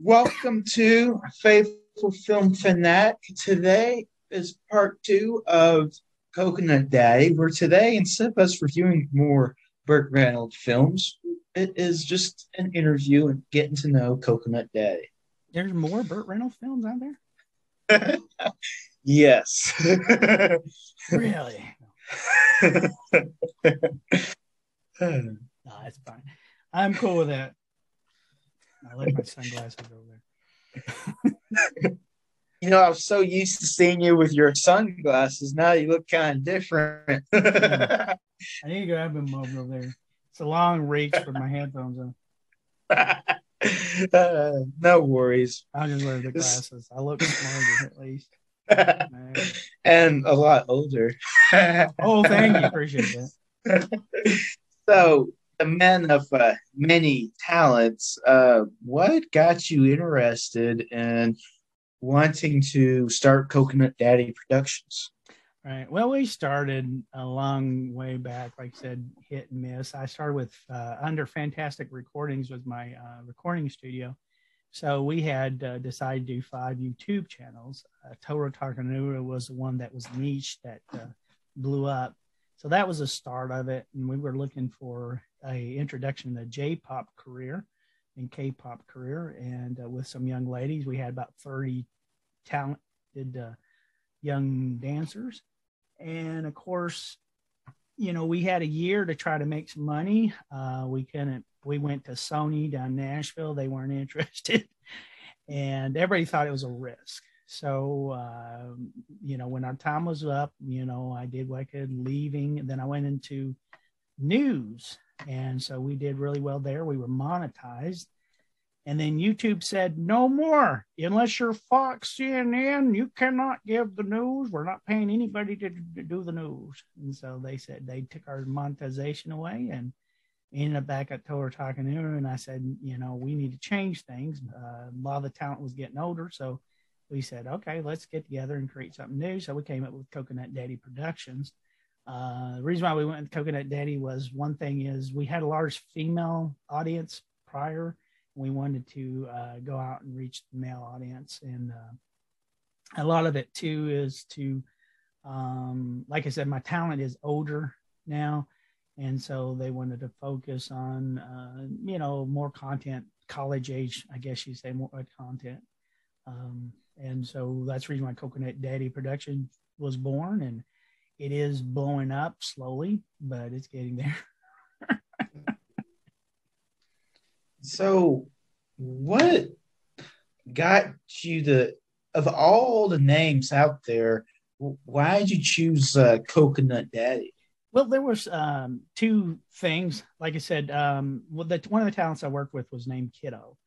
Welcome to Faithful Film Fanatic. Today is part two of Coconut Daddy, where today, instead of us reviewing more Burt Reynolds films, it is just an interview and getting to know Coconut Daddy. There's more Burt Reynolds films out there? yes. really? Uh, no, that's fine. I'm cool with that. I like my sunglasses over there. you know, I'm so used to seeing you with your sunglasses. Now you look kind of different. I need to grab them over there. It's a long reach with my headphones on. Uh, no worries. I'll just wear the glasses. I look smarter at least. and a lot older. oh, thank you. Appreciate that. So, a man of uh, many talents, uh, what got you interested in wanting to start Coconut Daddy Productions? Right. Well, we started a long way back, like I said, hit and miss. I started with uh, Under Fantastic Recordings was my uh, recording studio. So we had uh, decided to do five YouTube channels. Uh, Toro Takanura was the one that was niche that uh, blew up. So that was the start of it. And we were looking for a introduction to J-pop career and K-pop career. And uh, with some young ladies, we had about 30 talented uh, young dancers. And of course, you know, we had a year to try to make some money. Uh, we couldn't, we went to Sony down Nashville. They weren't interested. and everybody thought it was a risk. So, uh, you know, when our time was up, you know, I did what I could leaving. And then I went into news. And so we did really well there. We were monetized. And then YouTube said, no more. Unless you're Fox CNN, you cannot give the news. We're not paying anybody to, to do the news. And so they said they took our monetization away and ended up back at Toro Takanura. And I said, you know, we need to change things. Uh, a lot of the talent was getting older. So we said, okay, let's get together and create something new. So we came up with Coconut Daddy Productions. Uh, the reason why we went with Coconut Daddy was one thing is we had a large female audience prior we wanted to uh, go out and reach the male audience and uh, a lot of it too is to um, like i said my talent is older now and so they wanted to focus on uh, you know more content college age i guess you say more content um, and so that's the reason why coconut daddy production was born and it is blowing up slowly but it's getting there So, what got you the of all the names out there? Why did you choose uh, Coconut Daddy? Well, there was um, two things. Like I said, um, well, the, one of the talents I worked with was named Kiddo.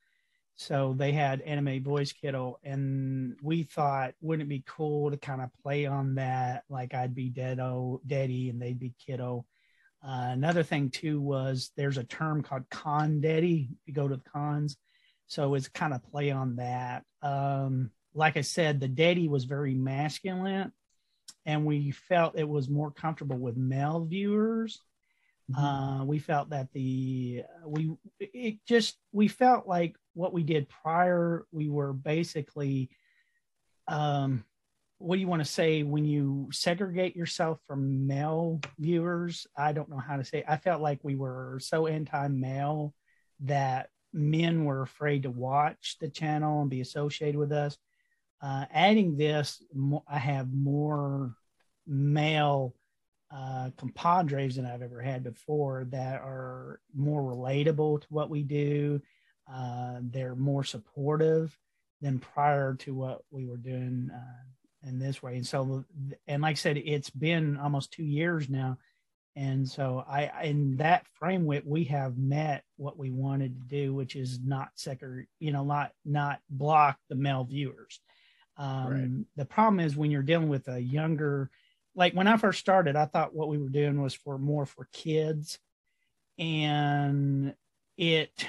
So they had anime voice Kiddo, and we thought, wouldn't it be cool to kind of play on that? Like I'd be Deado, Daddy, and they'd be Kiddo. Uh, another thing too was there's a term called con daddy. You go to the cons, so it's kind of play on that. Um, like I said, the daddy was very masculine, and we felt it was more comfortable with male viewers. Mm-hmm. Uh, we felt that the we it just we felt like what we did prior. We were basically um, what do you want to say when you segregate yourself from male viewers? I don't know how to say. I felt like we were so anti-male that men were afraid to watch the channel and be associated with us. Uh, adding this, I have more male uh, compadres than I've ever had before that are more relatable to what we do. Uh, they're more supportive than prior to what we were doing uh, in this way. And so, and like I said, it's been almost two years now. And so I, in that framework, we have met what we wanted to do, which is not second, you know, not, not block the male viewers. Um, right. The problem is when you're dealing with a younger, like when I first started, I thought what we were doing was for more for kids. And it,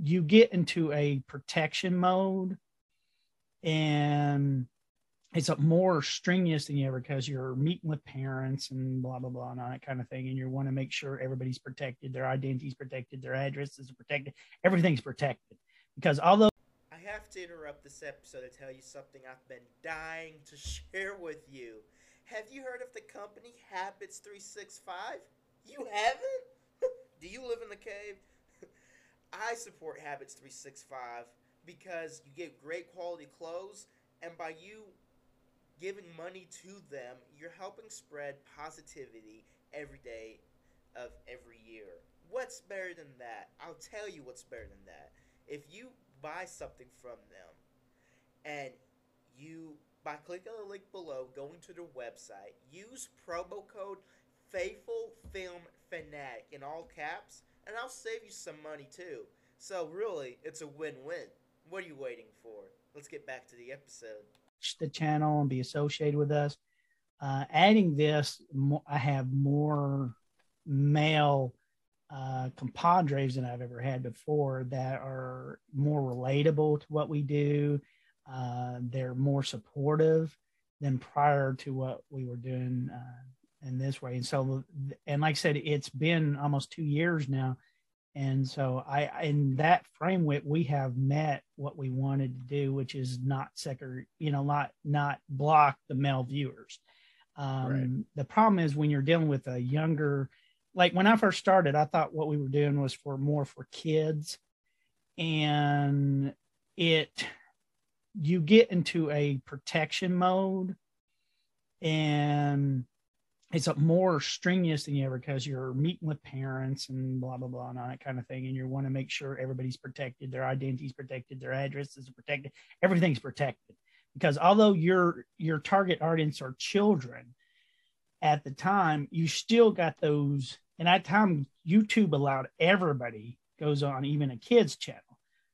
you get into a protection mode and it's a more strenuous than you ever because you're meeting with parents and blah blah blah and all that kind of thing. And you want to make sure everybody's protected their identity's protected their addresses are protected everything's protected. Because although i have to interrupt this episode to tell you something I've been dying to share with you. Have you heard of the company Habits 365? You haven't? Do you live in the cave? I support Habits 365 because you get great quality clothes, and by you giving money to them, you're helping spread positivity every day of every year. What's better than that? I'll tell you what's better than that. If you buy something from them and you by clicking the link below, going to their website, use promo code Faithful Film Fanatic in all caps, and I'll save you some money too. So really, it's a win-win. What are you waiting for? Let's get back to the episode. The channel and be associated with us. Uh, adding this, I have more male uh, compadres than I've ever had before that are more relatable to what we do. Uh, they're more supportive than prior to what we were doing uh, in this way. And so, and like I said, it's been almost two years now. And so I, in that framework, we have met what we wanted to do, which is not second, you know, not, not block the male viewers. Um, right. The problem is when you're dealing with a younger, like when I first started, I thought what we were doing was for more for kids, and it you get into a protection mode, and it's a more strenuous than you ever because you're meeting with parents and blah blah blah and all that kind of thing, and you want to make sure everybody's protected, their identity's protected, their addresses are protected, everything's protected. Because although your your target audience are children, at the time, you still got those and at time, YouTube allowed everybody goes on, even a kid's channel.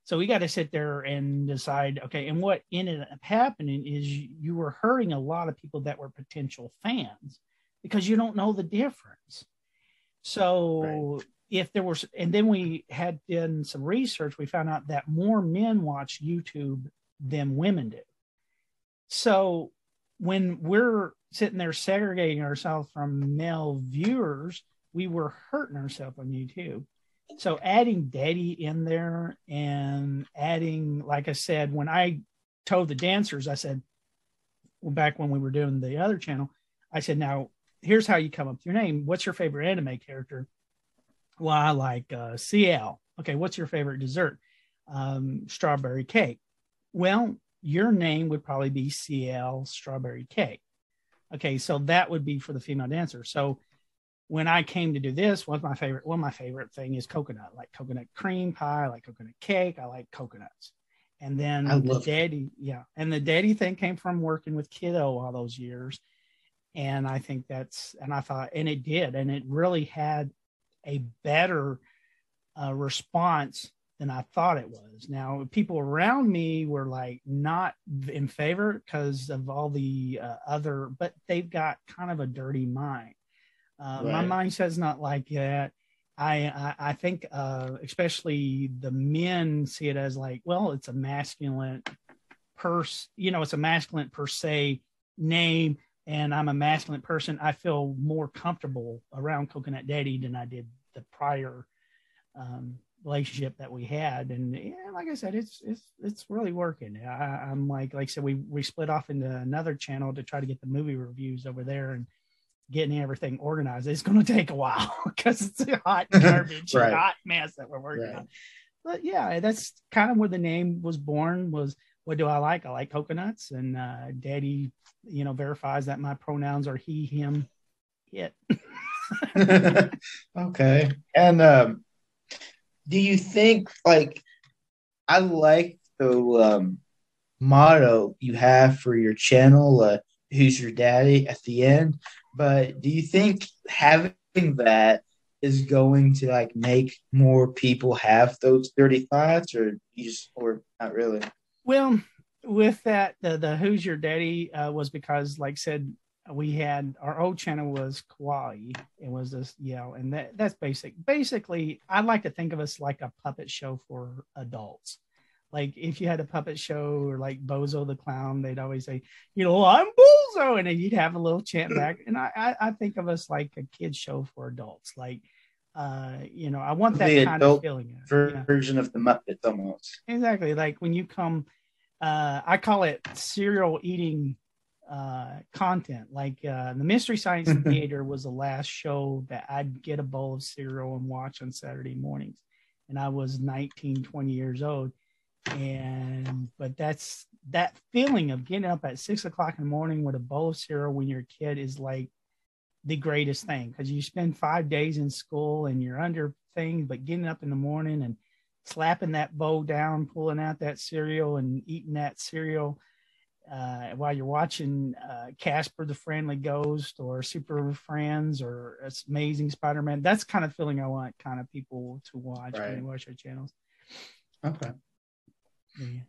So we got to sit there and decide, okay, and what ended up happening is you were hurting a lot of people that were potential fans because you don't know the difference. So right. if there was, and then we had done some research, we found out that more men watch YouTube than women do. So when we're sitting there segregating ourselves from male viewers, we were hurting ourselves on YouTube. So adding Daddy in there and adding, like I said, when I told the dancers, I said, well, back when we were doing the other channel, I said, now here's how you come up with your name. What's your favorite anime character? Well, I like uh, CL. Okay, what's your favorite dessert? Um, strawberry cake. Well, your name would probably be CL strawberry cake. Okay, so that would be for the female dancer. So when I came to do this, what's my favorite? Well, my favorite thing is coconut. I like coconut cream pie. I like coconut cake. I like coconuts. And then the daddy, yeah. And the daddy thing came from working with kiddo all those years. And I think that's, and I thought, and it did. And it really had a better uh, response than I thought it was. Now, people around me were like not in favor because of all the uh, other, but they've got kind of a dirty mind uh, right. My mindset's not like that. I I, I think uh, especially the men see it as like, well, it's a masculine purse. You know, it's a masculine per se name, and I'm a masculine person. I feel more comfortable around Coconut Daddy than I did the prior um, relationship that we had. And yeah, like I said, it's it's it's really working. I, am like like I said, we we split off into another channel to try to get the movie reviews over there, and getting everything organized. It's going to take a while because it's a hot garbage, right. hot mess that we're working right. on. But yeah, that's kind of where the name was born. Was what do I like? I like coconuts, and uh, Daddy, you know, verifies that my pronouns are he, him, it. okay, and um, do you think like I like the um, motto you have for your channel? Uh, who's your daddy at the end but do you think having that is going to like make more people have those 30 thoughts or you just or not really? Well, with that, the, the Who's Your Daddy uh, was because, like said, we had our old channel was Kawaii. It was this, know, and that that's basic. Basically, I like to think of us like a puppet show for adults like if you had a puppet show or like Bozo the clown, they'd always say, you know, I'm Bozo, and then you'd have a little chant back. And I, I, I think of us like a kids show for adults. Like, uh, you know, I want that the kind of feeling. Version yeah. of the Muppets almost. Exactly. Like when you come uh, I call it cereal eating uh, content. Like uh, the Mystery Science Theater was the last show that I'd get a bowl of cereal and watch on Saturday mornings. And I was 19, 20 years old. And, but that's that feeling of getting up at six o'clock in the morning with a bowl of cereal when you're a kid is like the greatest thing because you spend five days in school and you're under things, but getting up in the morning and slapping that bowl down, pulling out that cereal and eating that cereal uh, while you're watching uh, Casper the Friendly Ghost or Super Friends or Amazing Spider-Man. That's kind of feeling I want kind of people to watch right. when they watch our channels. Okay. Yeah.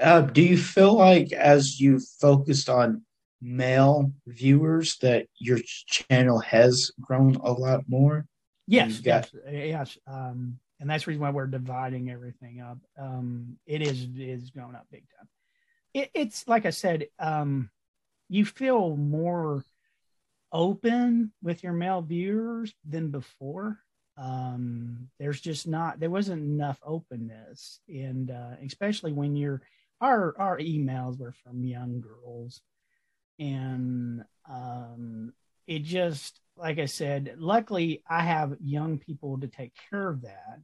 Uh, do you feel like as you focused on male viewers that your channel has grown a lot more? Yes, got- yes, yes. Um, and that's the reason why we're dividing everything up. Um, it is is going up big time. It, it's like I said, um, you feel more open with your male viewers than before. Um, there's just not there wasn't enough openness, and uh, especially when you're our our emails were from young girls, and um, it just like I said, luckily I have young people to take care of that.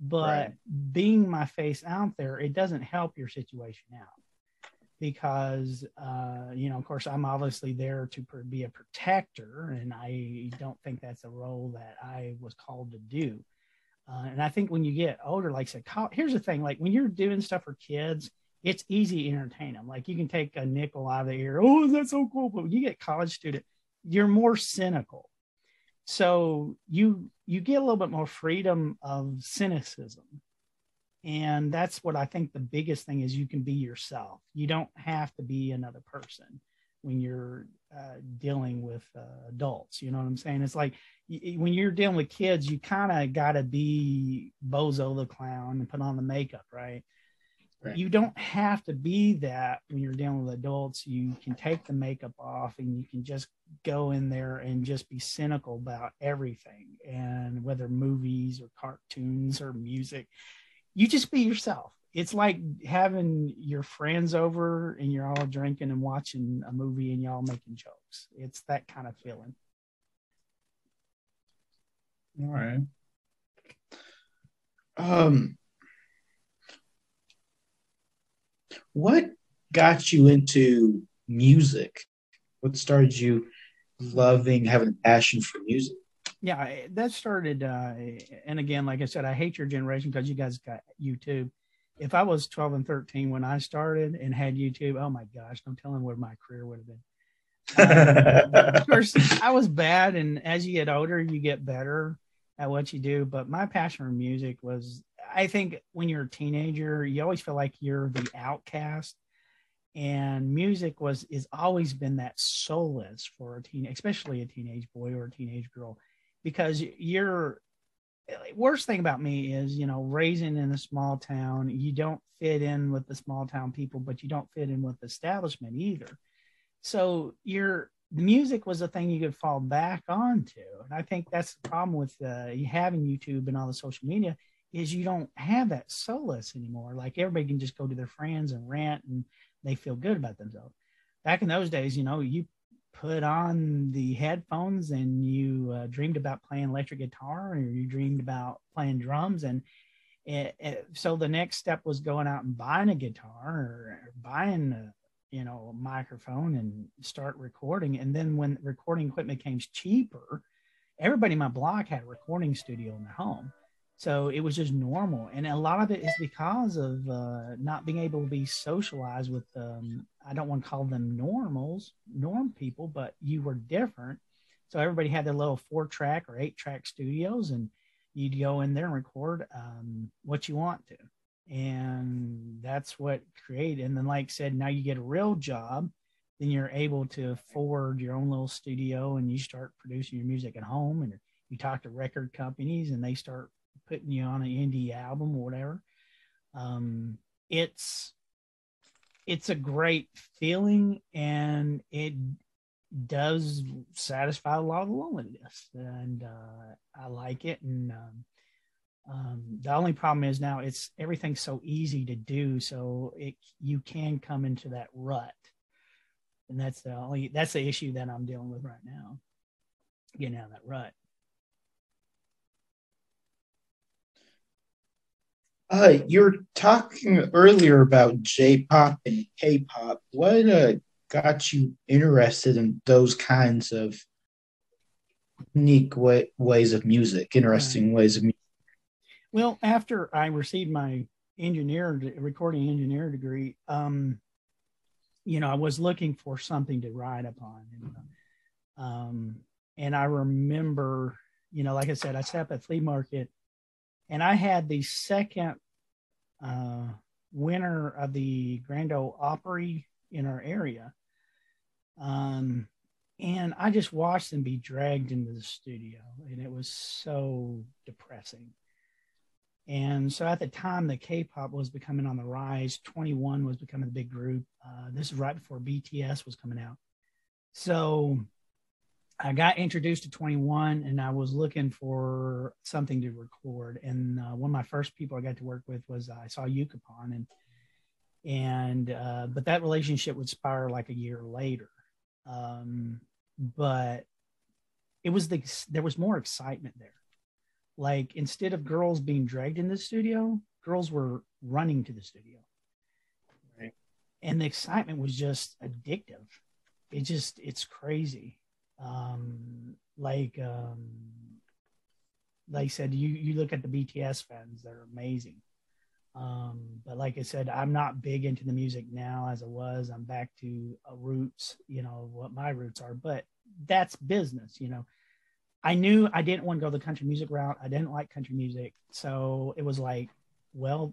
But right. being my face out there, it doesn't help your situation out because, uh, you know, of course, I'm obviously there to be a protector, and I don't think that's a role that I was called to do. Uh, and I think when you get older, like I said, here's the thing: like when you're doing stuff for kids, it's easy to entertain them. Like you can take a nickel out of the ear. Oh, that's so cool! But when you get college student, you're more cynical so you you get a little bit more freedom of cynicism and that's what i think the biggest thing is you can be yourself you don't have to be another person when you're uh, dealing with uh, adults you know what i'm saying it's like y- when you're dealing with kids you kind of got to be bozo the clown and put on the makeup right Right. You don't have to be that when you're dealing with adults. You can take the makeup off and you can just go in there and just be cynical about everything and whether movies or cartoons or music. You just be yourself. It's like having your friends over and you're all drinking and watching a movie and y'all making jokes. It's that kind of feeling. All right. Um What got you into music? What started you loving, having a passion for music? Yeah, that started, uh, and again, like I said, I hate your generation because you guys got YouTube. If I was 12 and 13 when I started and had YouTube, oh my gosh, no telling where my career would have been. Uh, of course, I was bad, and as you get older, you get better at what you do. But my passion for music was I think when you're a teenager, you always feel like you're the outcast. And music was is always been that solace for a teen, especially a teenage boy or a teenage girl, because you're worst thing about me is you know raising in a small town you don't fit in with the small town people but you don't fit in with the establishment either so your music was a thing you could fall back onto and i think that's the problem with uh, having youtube and all the social media is you don't have that solace anymore. Like everybody can just go to their friends and rant and they feel good about themselves. Back in those days, you know, you put on the headphones and you uh, dreamed about playing electric guitar or you dreamed about playing drums. And it, it, so the next step was going out and buying a guitar or, buying a, you know, microphone and start recording. And then when recording equipment became cheaper, everybody in my block had a recording studio in their home so it was just normal. And a lot of it is because of uh, not being able to be socialized with, um, I don't want to call them normals, norm people, but you were different. So everybody had their little four track or eight track studios, and you'd go in there and record um, what you want to. And that's what created. And then, like I said, now you get a real job, then you're able to afford your own little studio and you start producing your music at home and you talk to record companies and they start putting you on an indie album or whatever. Um, it's it's a great feeling and it does satisfy a lot of loneliness and uh, I like it and um, Um, the only problem is now it's everything's so easy to do, so it you can come into that rut, and that's the only that's the issue that I'm dealing with right now, getting out of that rut. Uh, you were talking earlier about J-pop and K-pop. What uh, got you interested in those kinds of unique way, ways of music, interesting right. ways of music? Well, after I received my engineer recording engineer degree, um, you know, I was looking for something to ride upon, and, um, and I remember, you know, like I said, I sat up at flea market, and I had the second uh, winner of the Grand Ole Opry in our area. Um, and I just watched them be dragged into the studio, and it was so depressing. And so at the time, the K-pop was becoming on the rise. 2NE1 was becoming the big group. Uh, this is right before BTS was coming out. So I got introduced to 2NE1 and I was looking for something to record. And uh, one of my first people I got to work with was uh, I saw Yucapon and and uh, but that relationship would spire like a year later. Um, but it was the there was more excitement there. Like instead of girls being dragged in the studio, girls were running to the studio. Right. And the excitement was just addictive. It just it's crazy um, like um, like I said, you you look at the BTS fans; they're amazing. Um, but like I said, I'm not big into the music now as I was. I'm back to roots, you know, what my roots are. But that's business, you know. I knew I didn't want to go the country music route. I didn't like country music, so it was like, well,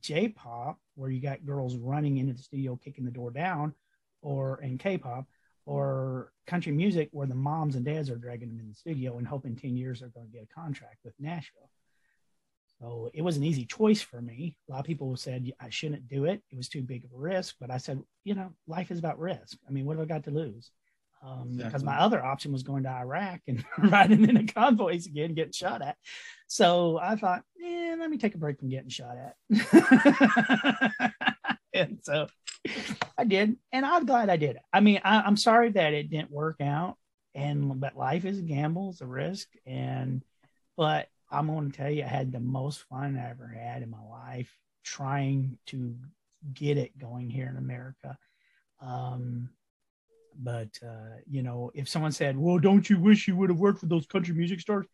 J-pop, where you got girls running into the studio, kicking the door down, or in K-pop, or country music where the moms and dads are dragging them in the studio and hoping 10 years they're going to get a contract with Nashville. So it was an easy choice for me. A lot of people said I shouldn't do it. It was too big of a risk. But I said, you know, life is about risk. I mean, what have I got to lose? Um, exactly. Because my other option was going to Iraq and riding in the convoys again, getting shot at. So I thought, yeah, let me take a break from getting shot at. so I did, and I'm glad I did. I mean, I, am sorry that it didn't work out, and but life is a gamble, it's a risk, and but I'm going to tell you, I had the most fun I ever had in my life trying to get it going here in America. Um, but uh, you know, if someone said, "Well, don't you wish you would have worked for those country music stars?"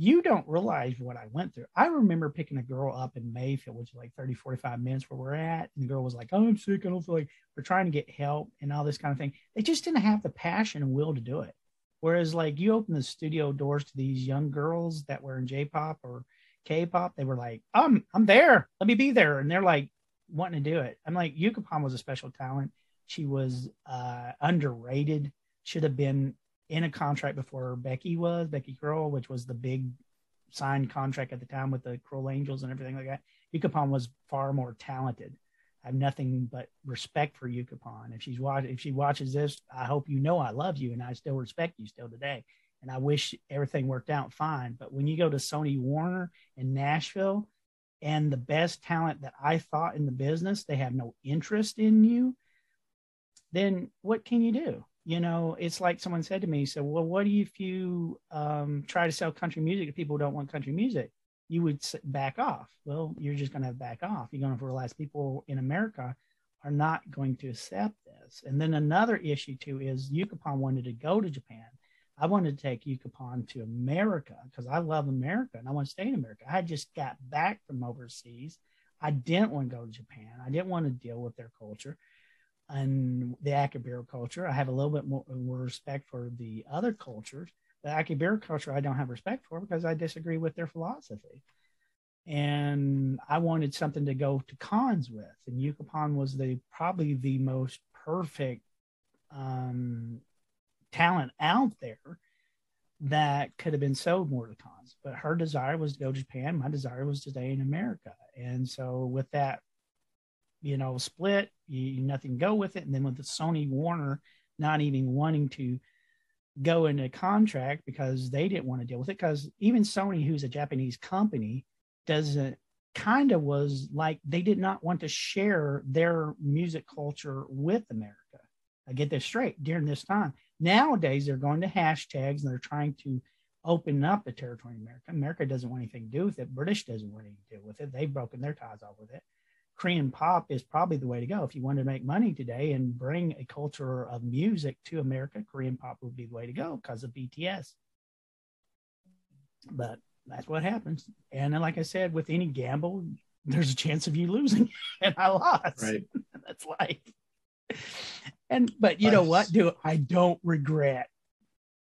You don't realize what I went through. I remember picking a girl up in Mayfield, which is like 30, 45 minutes where we're at. And the girl was like, oh, I'm sick. I don't feel like we're trying to get help and all this kind of thing. They just didn't have the passion and will to do it. Whereas, like, you open the studio doors to these young girls that were in J pop or K pop, they were like, I'm, I'm there. Let me be there. And they're like wanting to do it. I'm like, Yucapon was a special talent. She was uh, underrated, should have been in a contract before Becky was Becky Cruel, which was the big signed contract at the time with the Cruel Angels and everything like that. Yucapon was far more talented. I have nothing but respect for Yucapon. If she's watch, if she watches this, I hope you know I love you and I still respect you still today. And I wish everything worked out fine. But when you go to Sony Warner in Nashville, and the best talent that I thought in the business, they have no interest in you, then what can you do? You know, it's like someone said to me, so, well, what if you um, try to sell country music to people who don't want country music? You would back off. Well, you're just going to have back off. You're going to realize people in America are not going to accept this. And then another issue too is Yucapon wanted to go to Japan. I wanted to take Yucapon to America because I love America and I want to stay in America. I just got back from overseas. I didn't want to go to Japan. I didn't want to deal with their culture and the Akihabara culture. I have a little bit more, more respect for the other cultures. The Akihabara culture, I don't have respect for because I disagree with their philosophy. And I wanted something to go to cons with, and Yucapon was the probably the most perfect um, talent out there that could have been sold more to cons. But her desire was to go to Japan. My desire was to stay in America. And so with that you know, split, you, nothing go with it. And then with the Sony Warner not even wanting to go into contract because they didn't want to deal with it. Because even Sony, who's a Japanese company, doesn't kind of was like they did not want to share their music culture with America. I get this straight during this time. Nowadays, they're going to hashtags and they're trying to open up the territory in America. America doesn't want anything to do with it. British doesn't want anything to do with it. They've broken their ties off with it. Korean pop is probably the way to go. If you want to make money today and bring a culture of music to America, Korean pop would be the way to go because of BTS. But that's what happens. And then, like I said, with any gamble, there's a chance of you losing. and I lost. Right. that's life. And but you know what? Do I don't regret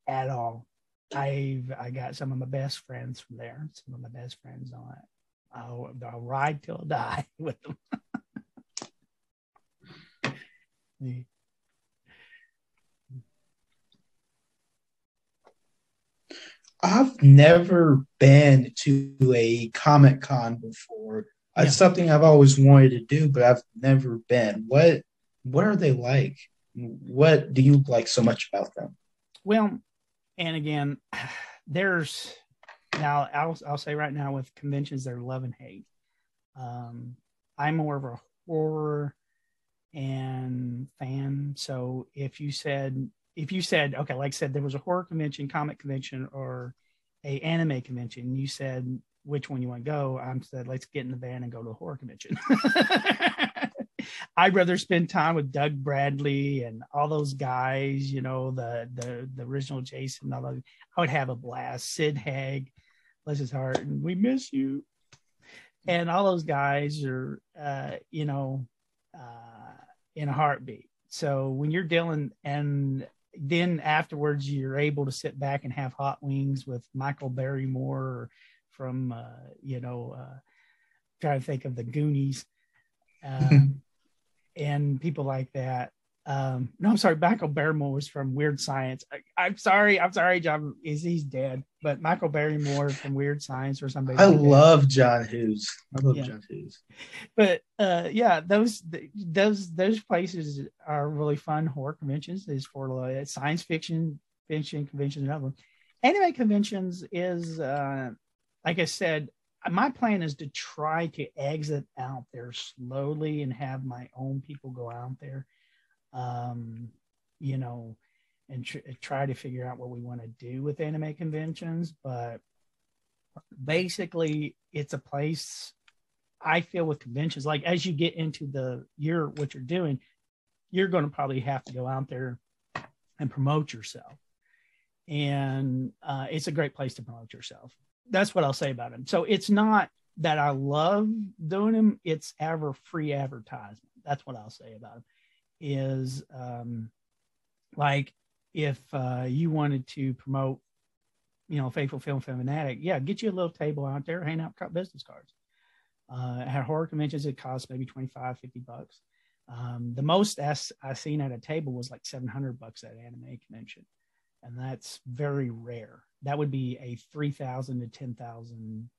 at all. I've I got some of my best friends from there. Some of my best friends on it. I'll, I'll ride till I die with them. I've never been to a Comic Con before. Yeah. It's something I've always wanted to do, but I've never been. What what are they like? What do you like so much about them? Well, and again, there's now I'll I'll say right now with conventions they're love and hate. Um, I'm more of a horror and fan. So if you said if you said okay, like I said, there was a horror convention, comic convention, or a anime convention, you said which one you want to go. I'm said let's get in the van and go to a horror convention. I'd rather spend time with Doug Bradley and all those guys, you know, the the the original Jason. All those, I would have a blast. Sid Haig, bless his heart, and we miss you. And all those guys are, uh, you know, uh, in a heartbeat. So when you're dealing, and then afterwards, you're able to sit back and have hot wings with Michael Barrymore from, uh, you know, uh, trying to think of the Goonies. Um, and people like that. Um, no, I'm sorry. Michael Barrymore was from Weird Science. I, am sorry. I'm sorry, John. Is he's dead? But Michael Barrymore from Weird Science or somebody. I love John Hughes. I love yeah. John Hughes. But uh, yeah, those those those places are really fun. Horror conventions is for uh, science fiction fiction conventions. Another one. Anime conventions is uh, like I said my plan is to try to exit out there slowly and have my own people go out there um, you know and tr- try to figure out what we want to do with anime conventions but basically it's a place i feel with conventions like as you get into the year what you're doing you're going to probably have to go out there and promote yourself and uh, it's a great place to promote yourself that's what I'll say about him. So it's not that I love doing them; it's ever free advertisement. That's what I'll say about him. Is um, like if uh, you wanted to promote, you know, Faithful Film Fanatic, yeah, get you a little table out there, hang out business cards. Uh, at horror conventions, it costs maybe 25, 50 bucks. Um, the most I seen at a table was like 700 bucks at anime convention and that's very rare. That would be a 3,000 to 10,000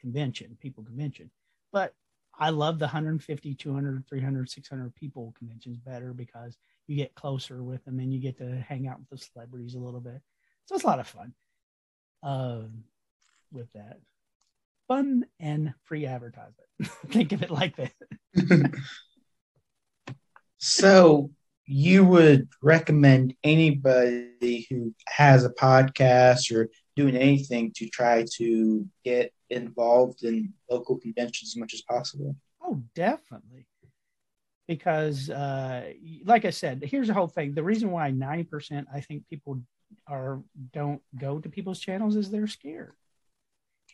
convention, people convention. But I love the 150, 200, 300, 600 people conventions better because you get closer with them and you get to hang out with the celebrities a little bit. So it's a lot of fun uh, with that. Fun and free advertisement. Think of it like that. so you would recommend anybody who has a podcast or doing anything to try to get involved in local conventions as much as possible? Oh, definitely. Because, uh, like I said, here's the whole thing. The reason why 90% I think people are don't go to people's channels is they're scared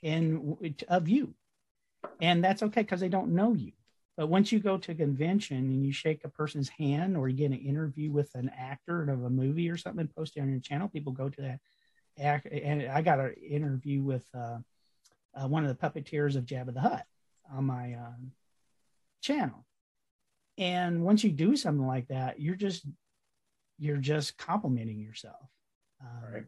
and of you. And that's okay because they don't know you. But once you go to a convention and you shake a person's hand or you get an interview with an actor of a movie or something, post it on your channel, people go to that. And I got an interview with uh, uh, one of the puppeteers of Jabba the Hutt on my um, channel. And once you do something like that, you're just you're just complimenting yourself. Um, right.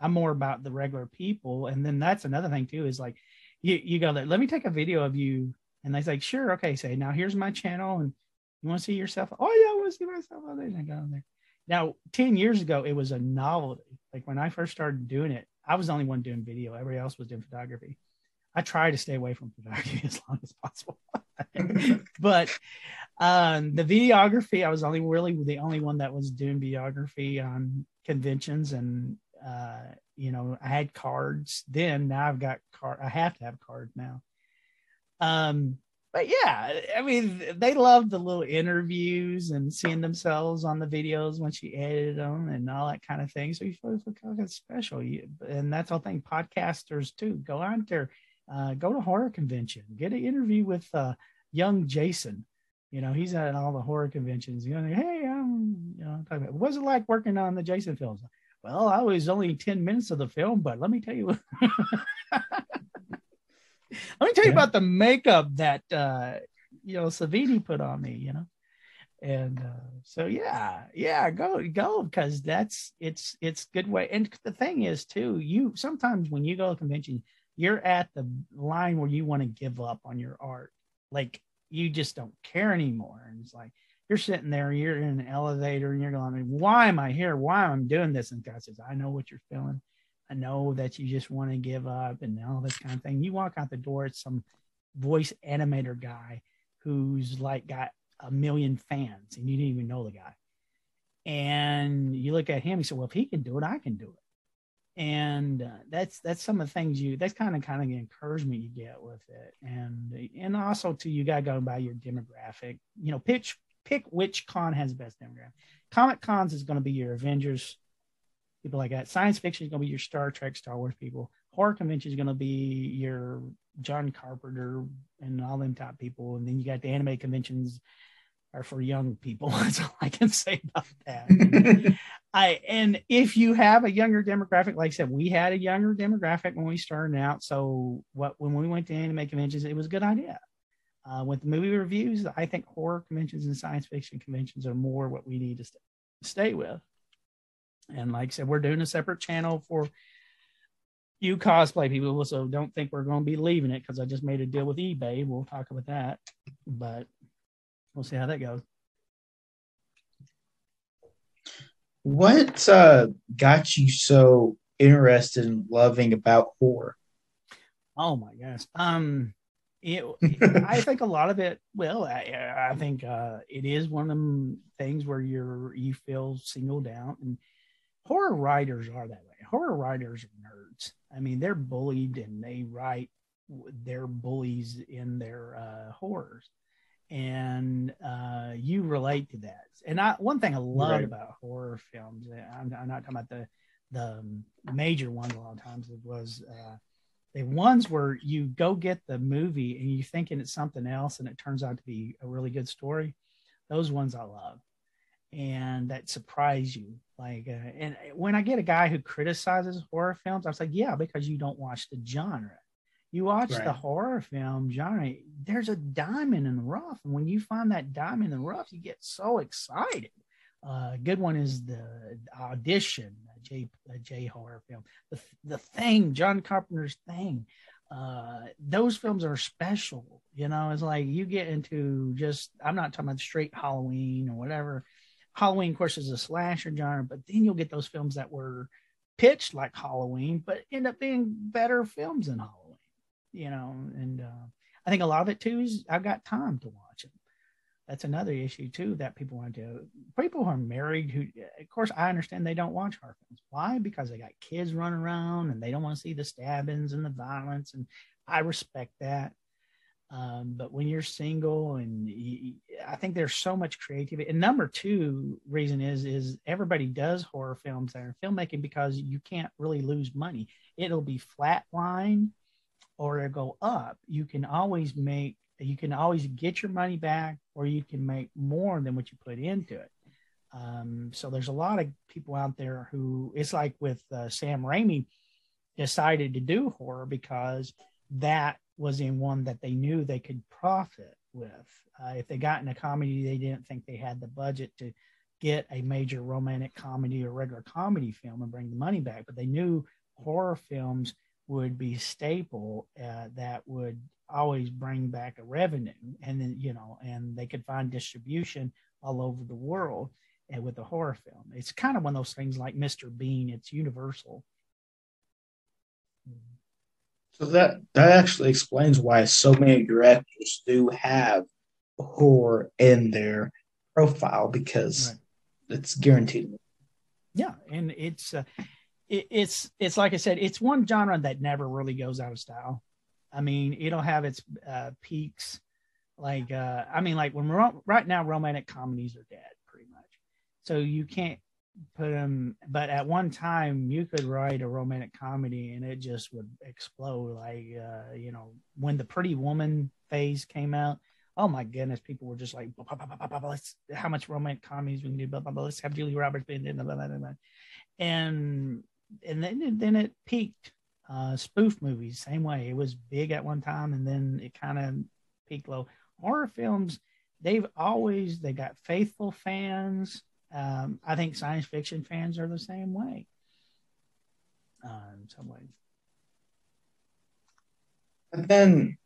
I'm more about the regular people, and then that's another thing too. Is like you you go there. Let me take a video of you and was like, sure, okay, say now here's my channel, and you want to see yourself? Oh yeah, I want to see myself on there. And I got on there. Now, 10 years ago, it was a novelty. Like when I first started doing it, I was the only one doing video. Everybody else was doing photography. I try to stay away from photography as long as possible. but um, the videography, I was only really the only one that was doing videography on conventions, and uh, you know, I had cards then. Now I've got card. I have to have cards now. Um, but yeah, I mean, they loved the little interviews and seeing themselves on the videos when she edited them and all that kind of thing. So you feel kind of special. You, and that's all thing. Podcasters too. Go out there, uh, go to horror convention, get an interview with uh, young Jason. You know, he's at all the horror conventions. You know, hey, I'm, you know, talking about, what was it like working on the Jason films? Well, I was only 10 minutes of the film, but let me tell you. Let me tell you yeah. about the makeup that uh, you know Savini put on me. You know, and uh, so yeah, yeah, go go because that's it's it's good way. And the thing is too, you sometimes when you go to a convention, you're at the line where you want to give up on your art, like you just don't care anymore, and it's like you're sitting there, you're in an elevator, and you're going, "Why am I here? Why am I doing this?" And God says, "I know what you're feeling." I know that you just want to give up and all this kind of thing. You walk out the door, it's some voice animator guy who's like got a million fans and you didn't even know the guy. And you look at him, you say, well, if he can do it, I can do it. And uh, that's that's some of the things you that's kind of kind of the encouragement you get with it, and and also too you got to go by your demographic. You know, pitch pick which con has the best demographic. Comic cons is going to be your Avengers, people like that. Science fiction is going to be your Star Trek, Star Wars people. Horror convention is going to be your John Carpenter and all them top people. And then you got the anime conventions are for young people. That's all I can say about that. I and if you have a younger demographic, like I said, we had a younger demographic when we started out. So what when we went to anime conventions, it was a good idea. Uh, with movie reviews, I think horror conventions and science fiction conventions are more what we need to st- stay with. And like I said, we're doing a separate channel for you cosplay people. So don't think we're going to be leaving it because I just made a deal with eBay. We'll talk about that, but we'll see how that goes. What uh, got you so interested in loving about horror? Oh my gosh. Um, it, I think a lot of it. Well, I, I think uh, it is one of them things where you're you feel singled out, and horror writers are that way. Horror writers are nerds. I mean, they're bullied and they write they're bullies in their uh, horrors, and uh, you relate to that. And I, one thing I love right. about horror films, I'm, I'm, not talking about the the major ones a lot of times. It was uh, the ones where you go get the movie and you're thinking it's something else, and it turns out to be a really good story. Those ones I love and that surprise you. Like, uh, and when I get a guy who criticizes horror films, I was like, yeah, because you don't watch the genre. You watch right. the horror film genre, there's a diamond in the rough. And when you find that diamond in the rough, you get so excited. Uh, good one is the audition, a J, a J horror film. The, the thing, John Carpenter's thing. Uh, those films are special. You know, it's like you get into just, I'm not talking about straight Halloween or whatever Halloween, of course, is a slasher genre, but then you'll get those films that were pitched like Halloween, but end up being better films than Halloween. You know, and uh, I think a lot of it too is I've got time to watch them. That's another issue too that people want to. People who are married, who, of course, I understand they don't watch horror films. Why? Because they got kids running around and they don't want to see the stabbings and the violence, and I respect that. Um, but when you're single, and you, I think there's so much creativity. And number two reason is is everybody does horror films that are filmmaking because you can't really lose money. It'll be flat line or it'll go up. You can always make you can always get your money back or you can make more than what you put into it. Um, so there's a lot of people out there who it's like with uh, Sam Raimi decided to do horror because that was in one that they knew they could profit with. Uh, if they got in a comedy, they didn't think they had the budget to get a major romantic comedy or regular comedy film and bring the money back, but they knew horror films would be staple uh, that would always bring back a revenue and then you know and they could find distribution all over the world and with a horror film it's kind of one of those things like mr bean it's universal So that that actually explains why so many directors do have horror in their profile because right. it's guaranteed. Yeah, and it's uh, it, it's it's like I said, it's one genre that never really goes out of style. I mean, it'll have its uh, peaks. Like, uh, I mean, like when we're right now, romantic comedies are dead pretty much. So you can't put them. But at one time, you could write a romantic comedy and it just would explode. Like, uh, you know, when the Pretty Woman phase came out, oh my goodness, people were just like, blah, blah, blah, let's how much romantic comedies we can do, blah, blah, blah. let's have Julia Roberts be in blah, blah, blah, blah. and and then then it peaked. Uh, spoof movies, same way. It was big at one time, and then it kind of peaked low. Horror films, they've always they got faithful fans. Um, I think science fiction fans are the same way. Uh, in some ways. And then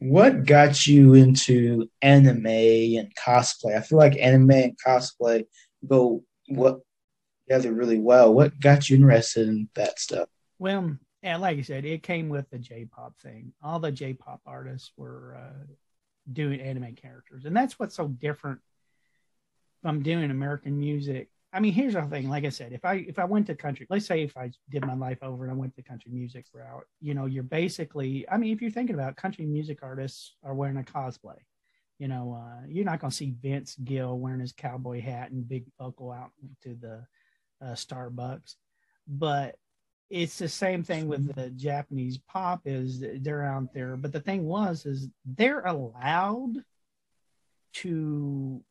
what got you into anime and cosplay? I feel like anime and cosplay go what together really well. What got you interested in that stuff? Well, yeah, like you said, it came with the J-pop thing. All the J-pop artists were uh, doing anime characters, and that's what's so different from doing American music I mean, here's the thing. Like I said, if I if I went to country, let's say if I did my life over and I went to country music route, you know, you're basically. I mean, if you're thinking about it, country music artists are wearing a cosplay. You know, uh, you're not going to see Vince Gill wearing his cowboy hat and big buckle out to the uh, Starbucks, but it's the same thing with the Japanese pop. Is they're out there, but the thing was is they're allowed to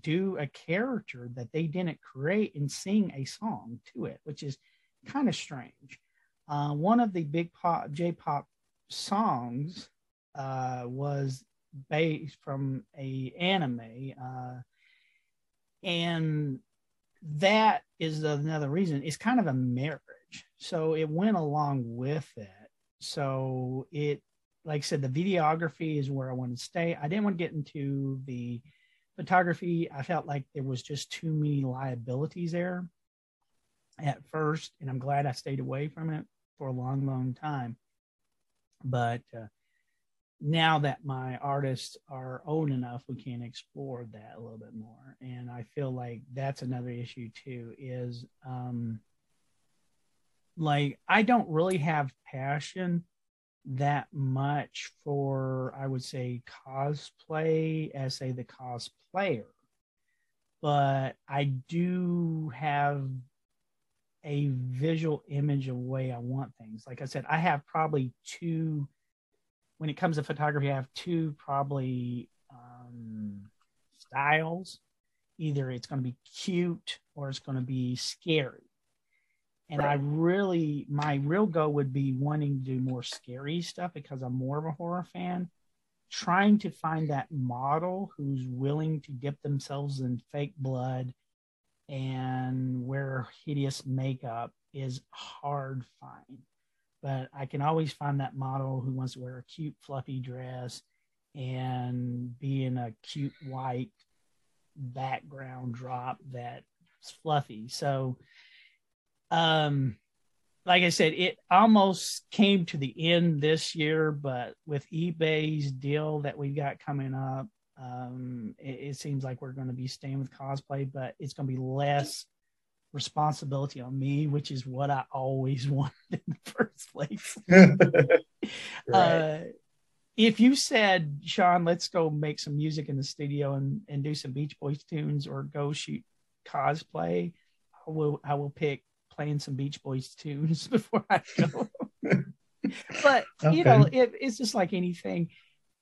do a character that they didn't create and sing a song to it, which is kind of strange. Uh, one of the big pop J-pop songs uh, was based from a anime, uh, and that is another reason. It's kind of a marriage, so it went along with it. So it, like I said, the videography is where I want to stay. I didn't want to get into the photography, I felt like there was just too many liabilities there at first, and I'm glad I stayed away from it for a long, long time. But uh, now that my artists are old enough, we can explore that a little bit more. And I feel like that's another issue too. Is um, like I don't really have passion that much for I would say cosplay as say the cosplayer. But I do have a visual image of way I want things. Like I said, I have probably two when it comes to photography, I have two probably um, styles. Either it's going to be cute or it's going to be scary. And right. I really, my real goal would be wanting to do more scary stuff because I'm more of a horror fan. Trying to find that model who's willing to dip themselves in fake blood and wear hideous makeup is hard find. But I can always find that model who wants to wear a cute, fluffy dress and be in a cute white background drop that's fluffy. So, um, like I said, it almost came to the end this year, but with eBay's deal that we've got coming up, um, it, it seems like we're going to be staying with cosplay, but it's going to be less responsibility on me, which is what I always wanted in the first place. right. uh, if you said, Sean, let's go make some music in the studio and, and do some Beach Boys tunes or go shoot cosplay, I will I will pick playing some Beach Boys tunes before I go. but okay. you know, it, it's just like anything.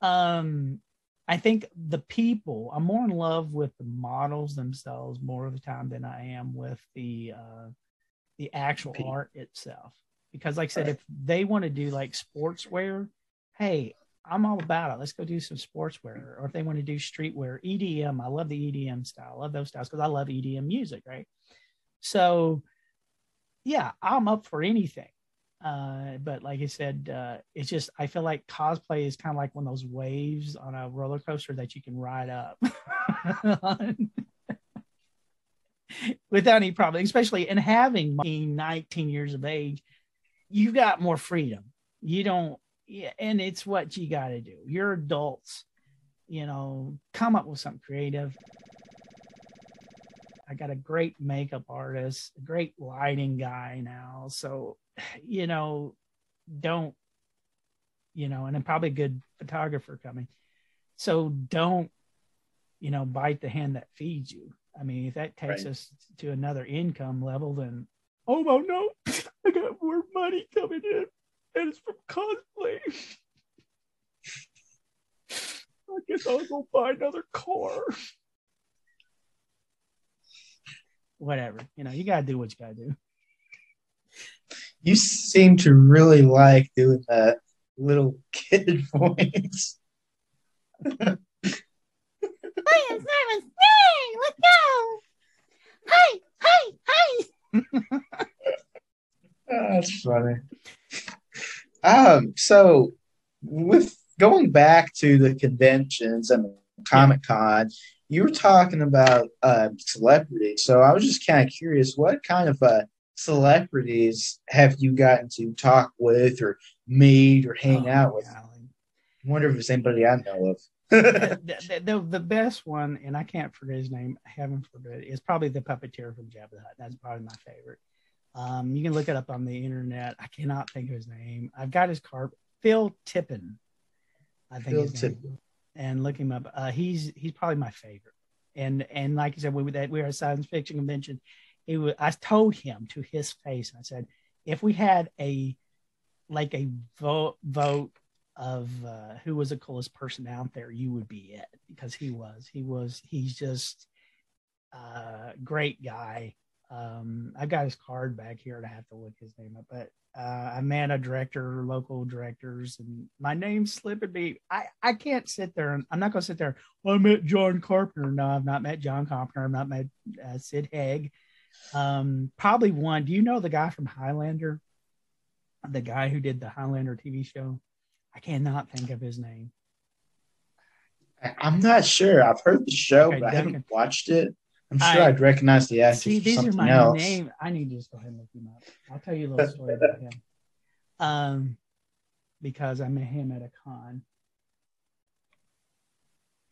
Um, I think the people, I'm more in love with the models themselves more of the time than I am with the uh, the actual P- art itself. Because, like I said, right. if they want to do like sportswear, hey, I'm all about it. Let's go do some sportswear. Or if they want to do streetwear, EDM, I love the EDM style. I love those styles because I love EDM music, right? So yeah, I'm up for anything. Uh, but like I said, uh, it's just I feel like cosplay is kind of like one of those waves on a roller coaster that you can ride up without any problem. Especially in having 19 years of age, you've got more freedom. You don't yeah, and it's what you got to do. You're adults, you know, come up with something creative. I got a great makeup artist, a great lighting guy now. So, you know, don't, you know, and I'm probably a good photographer coming. So don't, you know, bite the hand that feeds you. I mean, if that takes Right. us to another income level, then oh no, no, I got more money coming in, and it's from cosplay. I guess I'll go buy another car. Whatever, you know, you gotta do what you gotta do. You seem to really like doing that little kid voice. Hi, it's Simon. Hey, let's go. Hi, hi, hi. Oh, that's funny. Um, so with going back to the conventions and Comic Con, you were talking about uh, celebrities. So I was just kind of curious, what kind of uh, celebrities have you gotten to talk with or meet or hang Oh, out with? I wonder if it's anybody I know of. the, the, the, the best one, and I can't forget his name, heaven forbid, is probably the puppeteer from Jabba the Hutt. That's probably my favorite. Um, you can look it up on the internet. I cannot think of his name. I've got his card, Phil Tippin. I think Phil name. And look him up. Uh, he's he's probably my favorite. And and like you said, we were that we were at a science fiction convention. He was, I told him to his face, I said, if we had a like a vote vote of uh, who was the coolest person out there, you would be it because he was. He was. He's just a great guy. Um, I got his card back here. I have to look his name up, but uh, I met a director, local directors, and my name's slipping me. I I can't sit there and I'm not going to sit there. I met John Carpenter. No, I've not met John Carpenter. I've not met uh, Sid Haig. Um, probably one. Do you know the guy from Highlander? The guy who did the Highlander TV show. I cannot think of his name. I'm not sure. I've heard the show, Okay, but I haven't watched it. I'm sure I- I'd recognize the actor See, these are my else. name. I need to just go ahead and look him up. I'll tell you a little story about him. Um, because I met him at a con.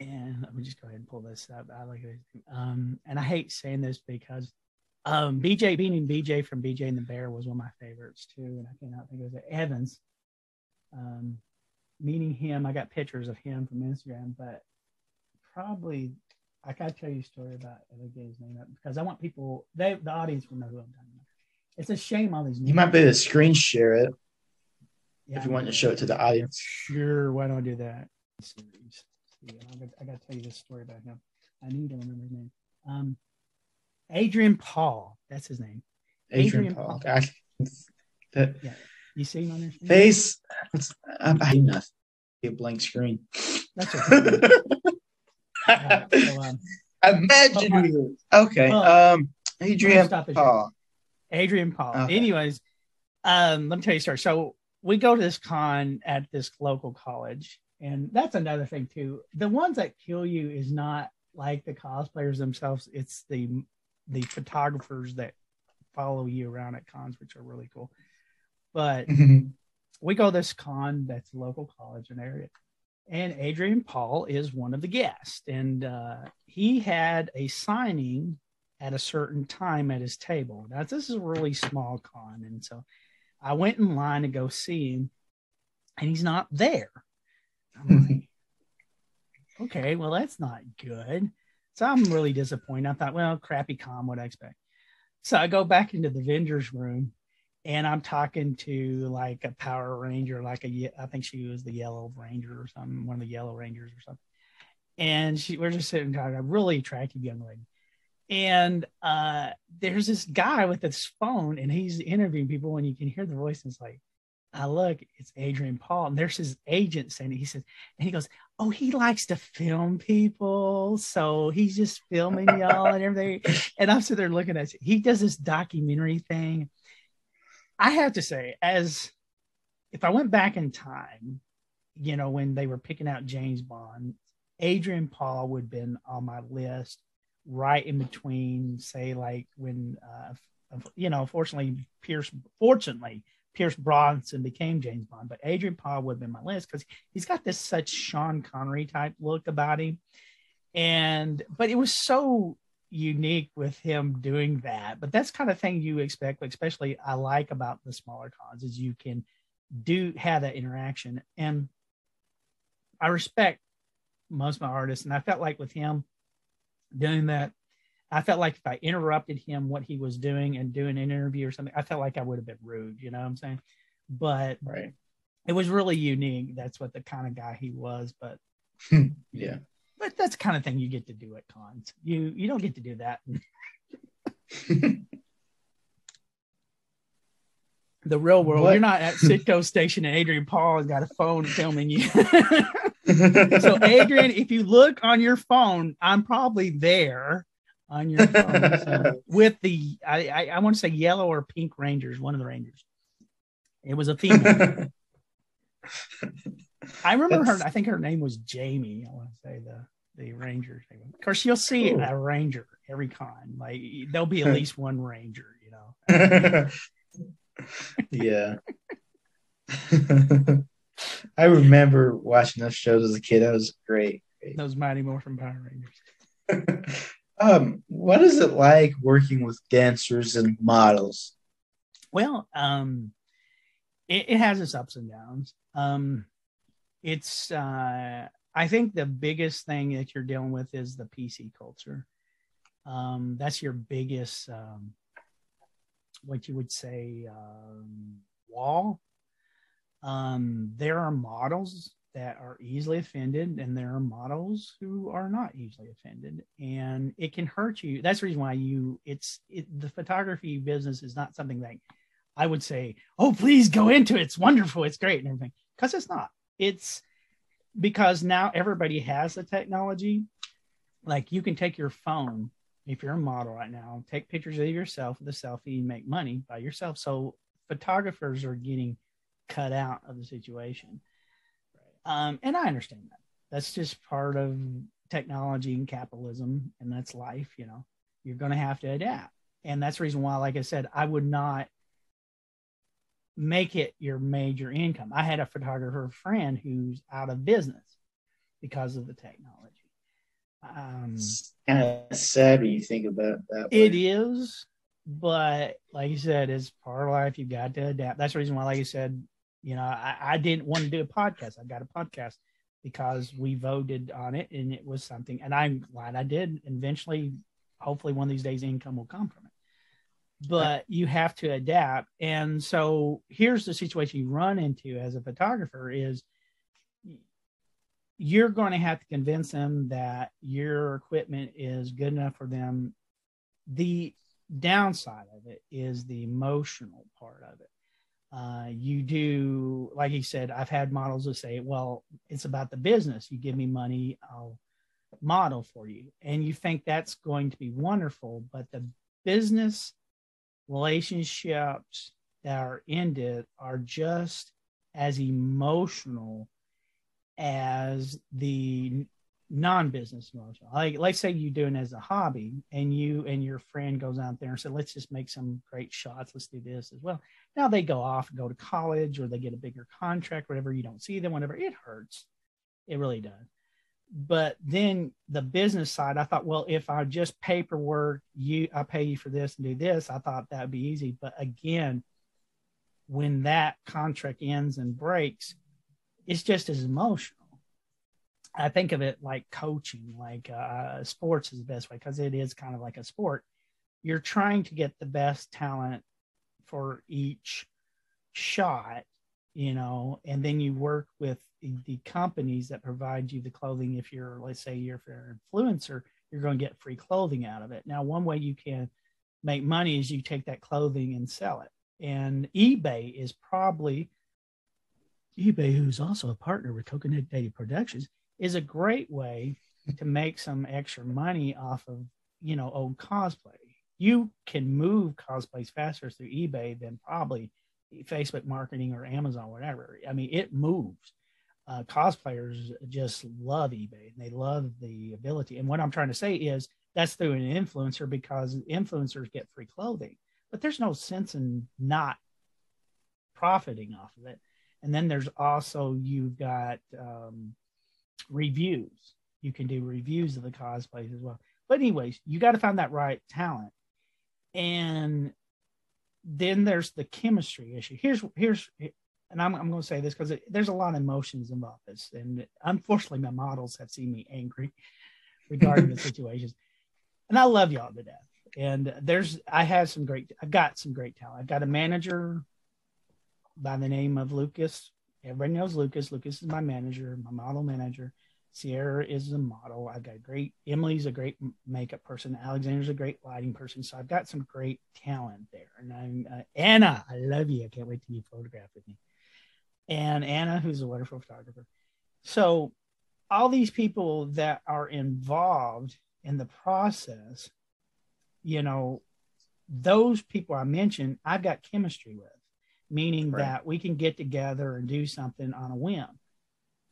And let me just go ahead and pull this up. I like it. Um, and I hate saying this because um, BJ Beaning BJ from BJ and the Bear was one of my favorites too. And I cannot think of it. Evans. Um, meeting him, I got pictures of him from Instagram, but probably I gotta tell you a story about it. I get his name up because I want people, they, the audience will know who I'm talking about. It's a shame all these. You might be able to screen share it Yeah, if you want to show it to the audience. Sure, why don't I do that? I gotta, tell you this story about him. I need to remember his name. Um, Adrian Paul. That's his name. Adrian, Adrian Paul. Paul. I, that You see him on? Steve? face. I'm, I nothing. A blank screen. That's okay. Imagine. Okay. well, um, Adrian Paul. Adrian Paul. Okay. Anyways, um, let me tell you a story. So we go to this con at this local college, and that's another thing too. The ones that kill you is not like the cosplayers themselves; it's the the photographers that follow you around at cons, which are really cool. But we go to this con that's local college in area and adrian paul is one of the guests. And uh, he had a signing at a certain time at his table. Now this is a really small con and so i went in line to go see him and he's not there. I'm like, okay well that's not good. So i'm really disappointed. I thought well crappy con what i expect? So i go back into the vendors room and I'm talking to like a Power Ranger, like a I think she was the Yellow Ranger or something, one of the Yellow Rangers or something. And she we're just sitting talking, a really attractive young lady. And uh there's this guy with this phone and he's interviewing people and you can hear the voice and it's like, I look, it's Adrian Paul. And there's his agent saying. He says, and he goes, Oh, he likes to film people. So he's just filming y'all and everything. And I'm sitting there looking at it. He does this documentary thing. I have to say, as if I went back in time, you know, when they were picking out James Bond, Adrian Paul would have been on my list right in between, say, like when, uh, you know, fortunately, Pierce, fortunately, Pierce Bronson became James Bond, but Adrian Paul would have been my list because he's got this such Sean Connery type look about him. And but it was so unique with him doing that. But that's kind of thing you expect, especially I like about the smaller cons is you can do have that interaction. And I respect most of my artists, and I felt like with him doing that, I felt like if I interrupted him what he was doing and doing an interview or something, I felt like I would have been rude, you know what I'm saying? But right. it was really unique. That's what the kind of guy he was. But yeah. That's the kind of thing you get to do at cons. You you don't get to do that. the real world. What? You're not at Citgo Station and Adrian Paul has got a phone filming you. so Adrian, if you look on your phone, I'm probably there on your phone so, with the I, I, I want to say yellow or pink Rangers, one of the Rangers. It was a female. I remember That's... her. I think her name was Jamie. I want to say the the Ranger. Of course, you'll see Ooh. a Ranger every con. Like there'll be at least one Ranger. You know. yeah. I remember watching those shows as a kid. That was great. great. Those Mighty Morphin Power Rangers. um, what is it like working with dancers and models? Well, um, it, it has its ups and downs. Um, it's uh, I think the biggest thing that you're dealing with is the PC culture. Um, that's your biggest, um, what you would say, um, wall. Um, there are models that are easily offended, and there are models who are not easily offended, and it can hurt you. That's the reason why you it's it, the photography business is not something that I would say, oh, please go into it. It's wonderful. It's great and everything. Because it's not. It's because now everybody has the technology. Like you can take your phone, if you're a model right now, take pictures of yourself with a selfie and make money by yourself. So photographers are getting cut out of the situation. Um, and I understand that. That's just part of technology and capitalism, and that's life. You know, you're going to have to adapt. And that's the reason why, like I said, I would not make it your major income. I had a photographer friend who's out of business because of the technology. Um, it's kind of sad when you think about that. Way. It is, but like you said, it's part of life. You've got to adapt. That's the reason why, like you said, you know, I, I didn't want to do a podcast. I got a podcast because we voted on it and it was something, and I'm glad I did. Eventually, hopefully, one of these days, income will come from it but you have to adapt. And so here's the situation you run into as a photographer is you're going to have to convince them that your equipment is good enough for them. The downside of it is the emotional part of it. Uh, you do, like he said, I've had models that say, well, it's about the business. You give me money, I'll model for you. And you think that's going to be wonderful, but the business relationships that are ended are just as emotional as the non-business emotional. Like let's say you're doing as a hobby and you and your friend goes out there and said, let's just make some great shots. Let's do this as well. Now they go off and go to college or they get a bigger contract, whatever. You don't see them, whatever. It hurts. It really does but then the business side i thought well if i just paperwork you i pay you for this and do this i thought that would be easy. But again when that contract ends and breaks it's just as emotional. I think of it like coaching like uh, sports is the best way because it is kind of like a sport. You're trying to get the best talent for each shot you know, and then you work with the, companies that provide you the clothing. If you're, let's say, you're, an influencer, you're going to get free clothing out of it. Now, one way you can make money is you take that clothing and sell it. And eBay is probably eBay, who's also a partner with Coconut Daddy Productions, is a great way to make some extra money off of you know old cosplay. You can move cosplays faster through eBay than probably Facebook marketing or Amazon, whatever. I mean, it moves. Uh, cosplayers just love eBay and they love the ability. And what I'm trying to say is that's through an influencer because influencers get free clothing, but there's no sense in not profiting off of it. And then there's also you've got um, reviews. You can do reviews of the cosplays as well. But anyways, you got to find that right talent. And then there's the chemistry issue. Here's here's and I'm, I'm going to say this because there's a lot of emotions involved this and unfortunately my models have seen me angry regarding the situations. And i love y'all to death. And there's i have some great i've got some great talent. I've got a manager by the name of lucas. Everybody knows lucas. Lucas is my manager my model manager sierra is a model i've got great emily's a great makeup person alexander's a great lighting person so i've got some great talent there and i'm uh, anna i love you i can't wait to you photograph with me and Anna, who's a wonderful photographer. So, all these people that are involved in the process, you know, those people I mentioned, I've got chemistry with, meaning right. that we can get together and do something on a whim.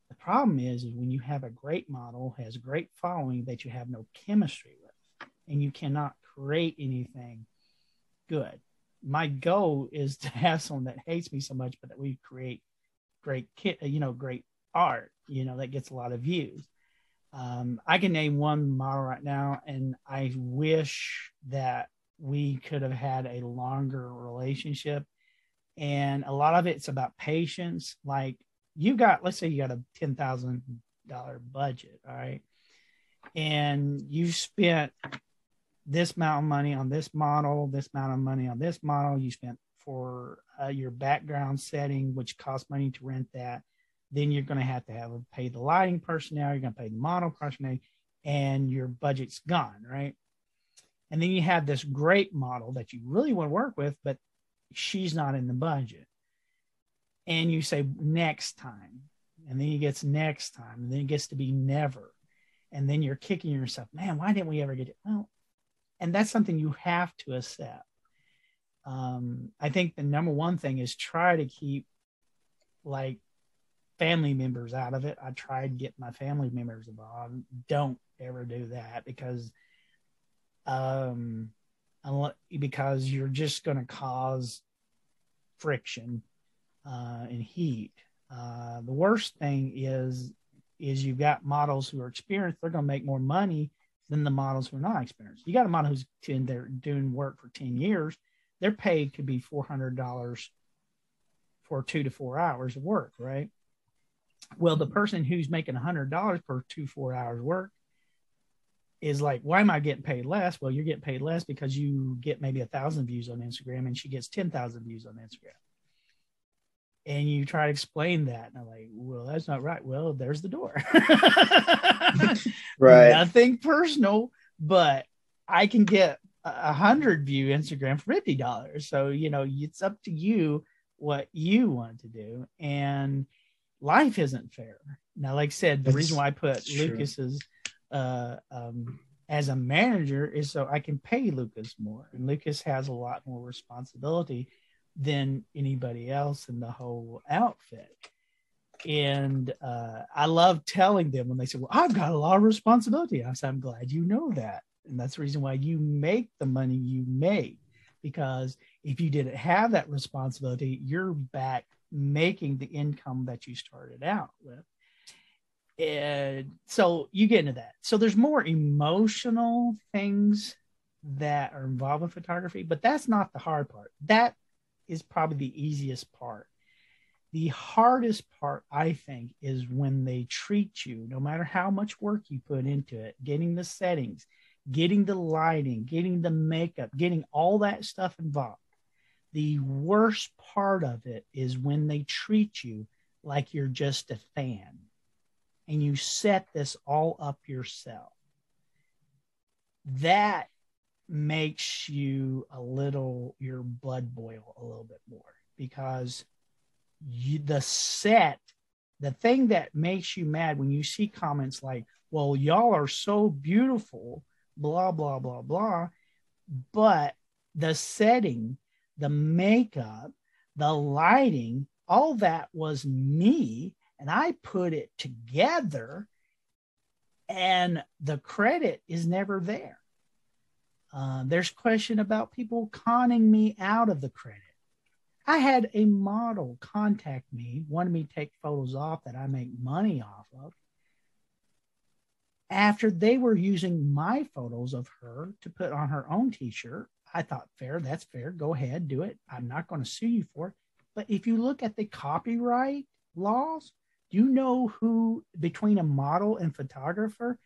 The problem is, is when you have a great model, has great following that you have no chemistry with, and you cannot create anything good. My goal is to have someone that hates me so much, but that we create great kit, you know, great art, you know, that gets a lot of views. Um, I can name one model right now, and I wish that we could have had a longer relationship. And a lot of it's about patience. Like you got, let's say you got a ten thousand dollar budget, all right, and you spent this amount of money on this model, this amount of money on this model. You spent for uh, your background setting, which costs money to rent that. Then you're going to have to have pay the lighting personnel. You're going to pay the model personnel, and your budget's gone, right? And then you have this great model that you really want to work with, but she's not in the budget. And you say next time, and then it gets next time, and then it gets to be never. And then you're kicking yourself, man, why didn't we ever get it? Well, and that's something you have to accept um, I think the number one thing is try to keep like family members out of it. I tried to get my family members involved. Don't ever do that because um because you're just going to cause friction uh, and heat. Uh, the worst thing is is you've got models who are experienced. They're going to make more money than the models who are not experienced. You got a model who's in there doing work for ten years their pay could be $400 for two to four hours of work, right? Well, the person who's making $100 per two, four hours work is like, why am I getting paid less? Well, you're getting paid less because you get maybe a thousand views on Instagram and she gets 10,000 views on Instagram. And you try to explain that. And I'm like, well, that's not right. Well, there's the door. right. Nothing personal, but I can get a hundred view Instagram for fifty dollars. So you know, it's up to you what you want to do, and life isn't fair. Now, like I said, the That's reason why I put true. Lucas's uh, um, as a manager is so I can pay Lucas more, and Lucas has a lot more responsibility than anybody else in the whole outfit. And uh, I love telling them when they say, "Well, I've got a lot of responsibility." I said, "I'm glad you know that." And that's the reason why you make the money you make. Because if you didn't have that responsibility, you're back making the income that you started out with. And so you get into that. So there's more emotional things that are involved in photography, but that's not the hard part. That is probably the easiest part. The hardest part, I think, is when they treat you, no matter how much work you put into it, getting the settings, getting the lighting, getting the makeup, getting all that stuff involved. The worst part of it is when they treat you like you're just a fan and you set this all up yourself. That makes you a little, your blood boil a little bit more because you, the set, the thing that makes you mad when you see comments like, well, y'all are so beautiful blah, blah, blah, blah. But the setting, the makeup, the lighting, all that was me. And I put it together, and the credit is never there. Uh, there's question about people conning me out of the credit. I had a model contact me, wanted me to take photos off that I make money off of. After they were using my photos of her to put on her own t shirt, I thought, fair, that's fair. Go ahead, do it. I'm not going to sue you for it. But if you look at the copyright laws, do you know who, between a model and photographer,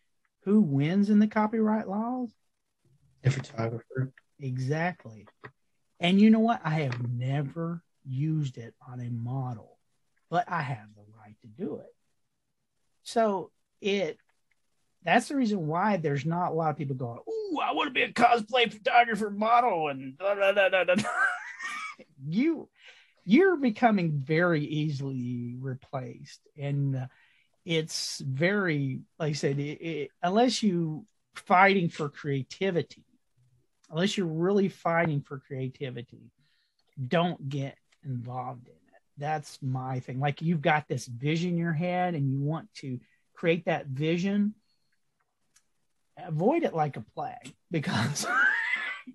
who wins in the copyright laws? The photographer. Exactly. And you know what? I have never used it on a model, but I have the right to do it. So it that's the reason why there's not a lot of people going, Ooh, I want to be a cosplay photographer model and you you're becoming very easily replaced. And uh, it's very, like I said, it, it, unless you fighting for creativity, unless you're really fighting for creativity, don't get involved in it. That's my thing. Like you've got this vision in your head and you want to create that vision, avoid it like a plague because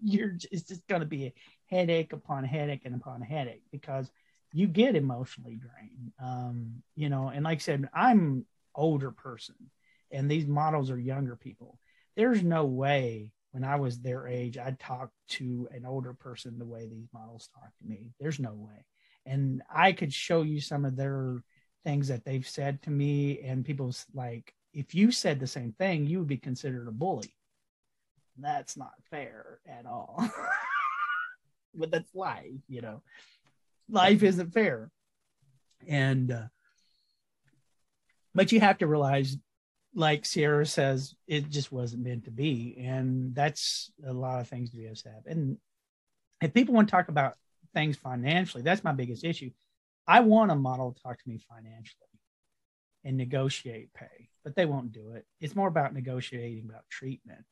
you're it's just going to be a headache upon headache and upon headache because you get emotionally drained. Um, you know, and like I said, I'm older person and these models are younger people. There's no way when I was their age, I'd talk to an older person the way these models talk to me. There's no way. And I could show you some of their things that they've said to me, and people's like, if you said the same thing, you would be considered a bully. That's not fair at all. but that's life, you know. Life isn't fair. And, uh, but you have to realize like Sierra says, it just wasn't meant to be. And that's a lot of things to be have. And if people want to talk about things financially, that's my biggest issue. I want a model to talk to me financially and negotiate pay, but they won't do it. It's more about negotiating about treatment.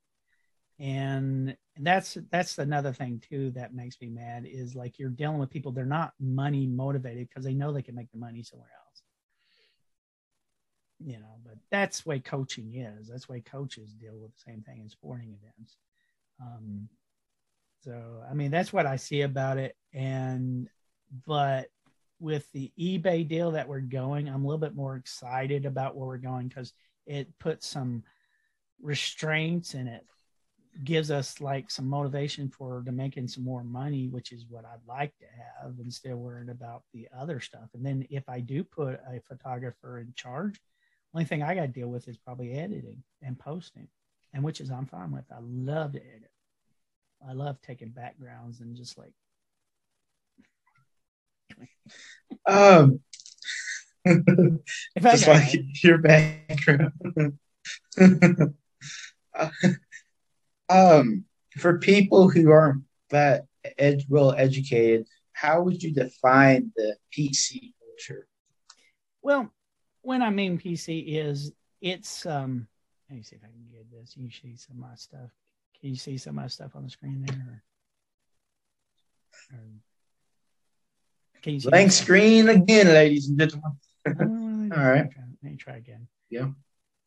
And, and that's that's another thing too that makes me mad is like you're dealing with people they're not money motivated because they know they can make the money somewhere else you know, but that's the way coaching is. That's the way coaches deal with the same thing in sporting events. Um, so, I mean, that's what I see about it. And, but with the eBay deal that we're going, I'm a little bit more excited about where we're going because it puts some restraints and it gives us like some motivation for to making some more money, which is what I'd like to have instead of worrying about the other stuff. And then if I do put a photographer in charge, only thing I got to deal with is probably editing and posting, and which is I'm fine with. I love to edit. I love taking backgrounds and just like. um, just like your background. um, for people who aren't that ed- well educated, how would you define the PC culture? Well, when I mean PC is it's um let me see if I can get this. You see some of my stuff. Can you see some of my stuff on the screen there? Or, or can you see blank screen again, ladies and gentlemen? oh, All right. Let me try again. Yeah.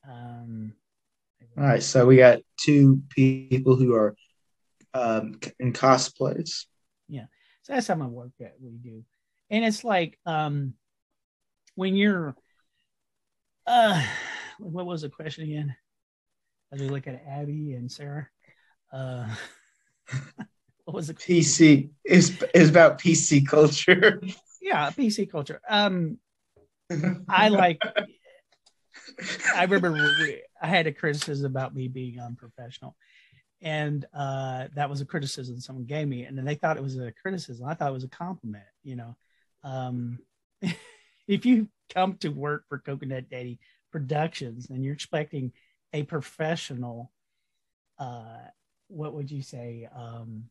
Um all right, so we got two people who are um, in cosplays. Yeah, so that's some of the work that we do, and it's like um, when you're uh, what was the question again? As we look at Abby and Sarah, uh, what was it? PC is is about PC culture. Yeah, PC culture. Um, I like. I remember we, I had a criticism about me being unprofessional, and uh, that was a criticism someone gave me, and then they thought it was a criticism. I thought it was a compliment. You know, um, if you come to work for Coconut Daddy Productions and you're expecting a professional, uh, what would you say, um,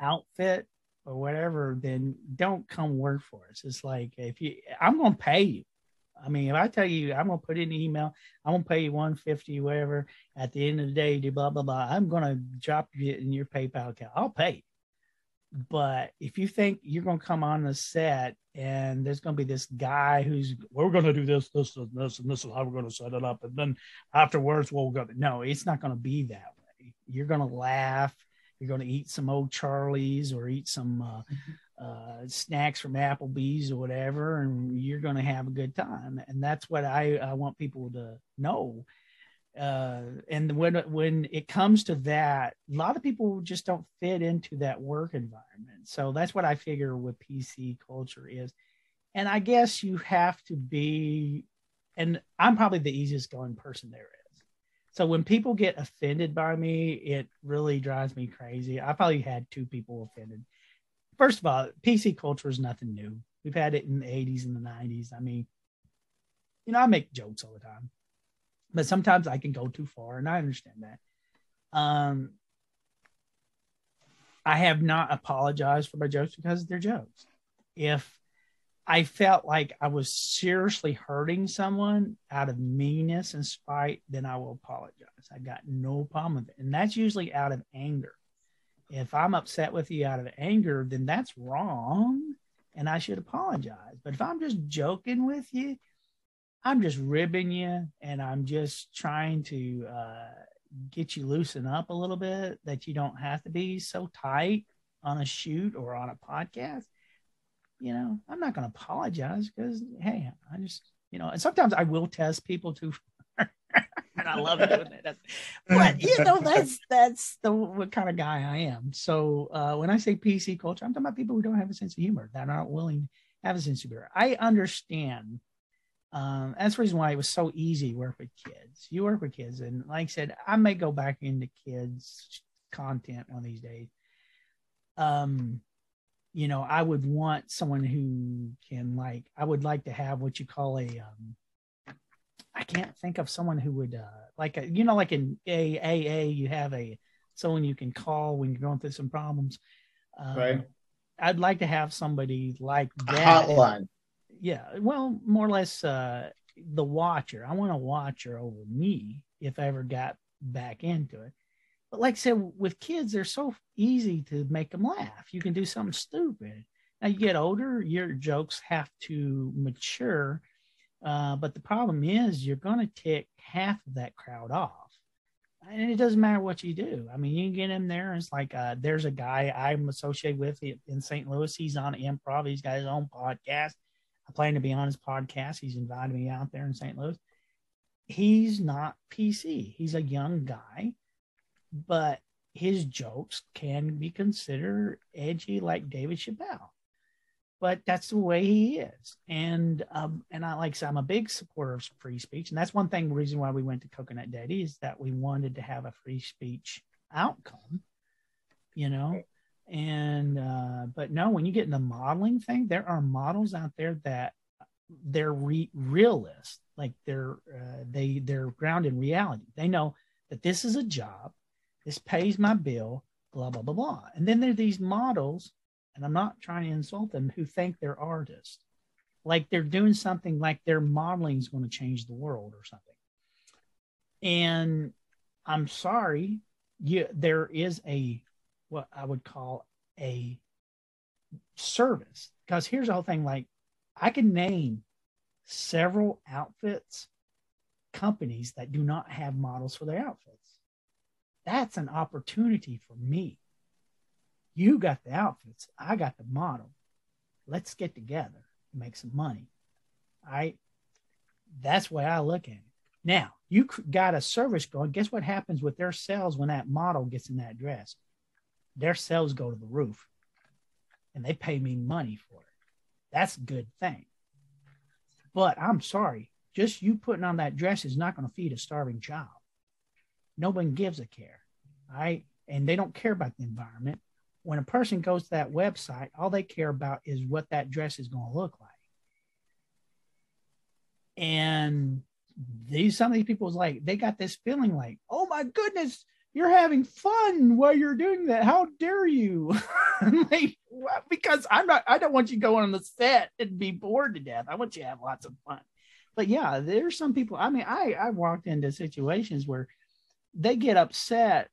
outfit or whatever, then don't come work for us. It's like if you, I'm to pay you. I mean, if I tell you I'm gonna put in an email, I'm gonna pay you 150, whatever. At the end of the day, do blah blah blah. I'm gonna drop it in your PayPal account. I'll pay. But if you think you're going to come on the set and there's going to be this guy who's we're going to do this, this, and this, and this is how we're going to set it up, and then afterwards we'll go. No, it's not going to be that way. You're going to laugh. You're going to eat some old Charlies or eat some uh, uh, snacks from Applebee's or whatever, and you're going to have a good time. And that's what I, I want people to know. Uh, and when when it comes to that, a lot of people just don't fit into that work environment. So that's what I figure with PC culture is. And I guess you have to be, and I'm probably the easiest going person there is. So when people get offended by me, it really drives me crazy. I probably had two people offended first of all, PC culture is nothing new. We've had it in the 80s and the 90s. I mean, you know, I make jokes all the time, but sometimes I can go too far, and I understand that. Um, I have not apologized for my jokes because they're jokes. If I felt like I was seriously hurting someone out of meanness and spite, then I will apologize. I got no problem with it. And that's usually out of anger if I'm upset with you out of anger, then that's wrong and I should apologize. But if I'm just joking with you, I'm just ribbing you and I'm just trying to uh, get you loosen up a little bit that you don't have to be so tight on a shoot or on a podcast. You know, I'm not going to apologize because, hey, I just, you know, and sometimes I will test people too and I love doing that. But you know, that's that's the what kind of guy I am. So uh, when I say PC culture, I'm talking about people who don't have a sense of humor, that aren't willing to have a sense of humor. I understand. Um, that's the reason why it was so easy to work with kids. You work with kids, and like I said, I may go back into kids content one of these days. Um, you know, I would want someone who can like. I would like to have what you call a um, I can't think of someone who would uh, like a, you know like in AAA you have a someone you can call when you're going through some problems. Uh, right. I'd like to have somebody like that. A hotline. Yeah, well, more or less uh, the watcher. I want a watcher over me if I ever got back into it. But like I said, with kids, they're so easy to make them laugh. You can do something stupid. Now you get older, your jokes have to mature uh, but the problem is you're going to tick half of that crowd off. And it doesn't matter what you do. I mean, you can get in there. And it's like uh, there's a guy I'm associated with in St. Louis. He's on improv. He's got his own podcast. I plan to be on his podcast. He's invited me out there in St. Louis. He's not PC. He's a young guy, but his jokes can be considered edgy, like David Chappelle but that's the way he is. And um, and I like said, I'm a big supporter of free speech, and that's one thing. Reason why we went to Coconut Daddy is that we wanted to have a free speech outcome, you know. And uh, but no, when you get in the modeling thing, there are models out there that they're re- realist, like they're uh, they they're grounded in reality. They know that this is a job, this pays my bill, blah blah blah blah. And then there are these models and I'm not trying to insult them, who think they're artists. Like they're doing something like their modeling is going to change the world or something. And I'm sorry, you, there is a, what I would call a service. Because here's the whole thing like, I can name several outfits companies that do not have models for their outfits. That's an opportunity for me you got the outfits. I got the model. Let's get together and make some money. All right. That's the way I look at it. Now, you got a service going. Guess what happens with their sales when that model gets in that dress? Their sales go to the roof and they pay me money for it. That's a good thing. But I'm sorry, just you putting on that dress is not going to feed a starving child. No one gives a care. Right. And they don't care about the environment when a person goes to that website, all they care about is what that dress is going to look like. And these some of these people was like they got this feeling like, oh my goodness, you're having fun while you're doing that. How dare you? like, because I'm not. I don't want you going on the set and be bored to death. I want you to have lots of fun. But yeah, there's some people. I mean, I I walked into situations where they get upset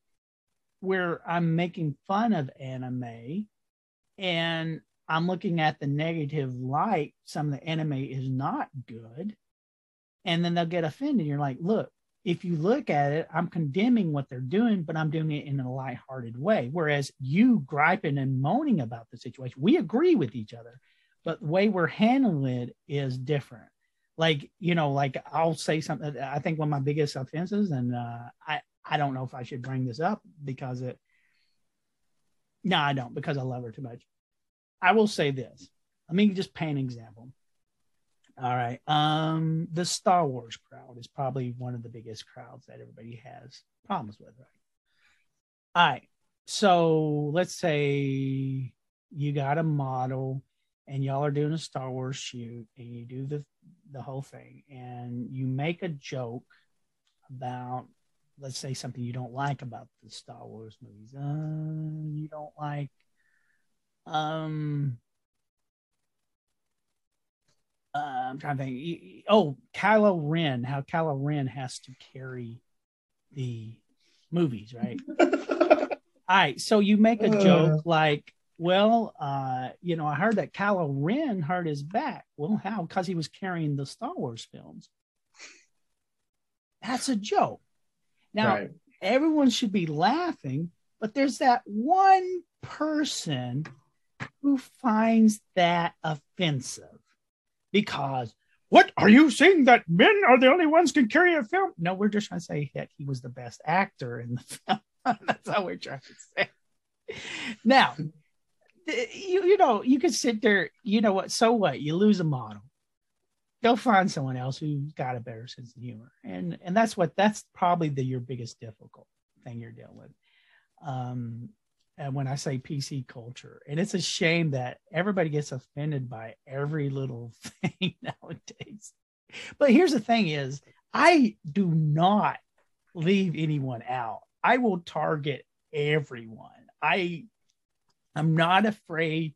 where I'm making fun of anime and I'm looking at the negative light, some of the anime is not good. And then they'll get offended. You're like, look, if you look at it, I'm condemning what they're doing, but I'm doing it in a lighthearted way. Whereas you griping and moaning about the situation, we agree with each other, but the way we're handling it is different. Like, you know, like I'll say something, I think one of my biggest offenses, and uh, I, I don't know if I should bring this up because it, no, I don't, because I love her too much. I will say this. Let me just paint an example. All right. Um, the Star Wars crowd is probably one of the biggest crowds that everybody has problems with, right? All right. So let's say you got a model and y'all are doing a Star Wars shoot and you do the the whole thing and you make a joke about let's say something you don't like about the Star Wars movies. Uh, you don't like um uh, I'm trying to think. Oh, Kylo Ren, how Kylo Ren has to carry the movies, right? All right. So you make a joke uh. like, well, uh, you know, I heard that Kylo Ren hurt his back. Well, how? Because he was carrying the Star Wars films. That's a joke. Now, right. everyone should be laughing, but there's that one person who finds that offensive because what are you saying that men are the only ones can carry a film? No, we're just trying to say that he was the best actor in the film. That's all we're trying to say. Now, you you know you can sit there. You know what? So what? You lose a model. Go find someone else who's got a better sense of humor, and and that's what that's probably the your biggest difficult thing you're dealing with. Um, and when I say PC culture. And it's a shame that everybody gets offended by every little thing nowadays. But here's the thing is I do not leave anyone out. I will target everyone. I I'm not afraid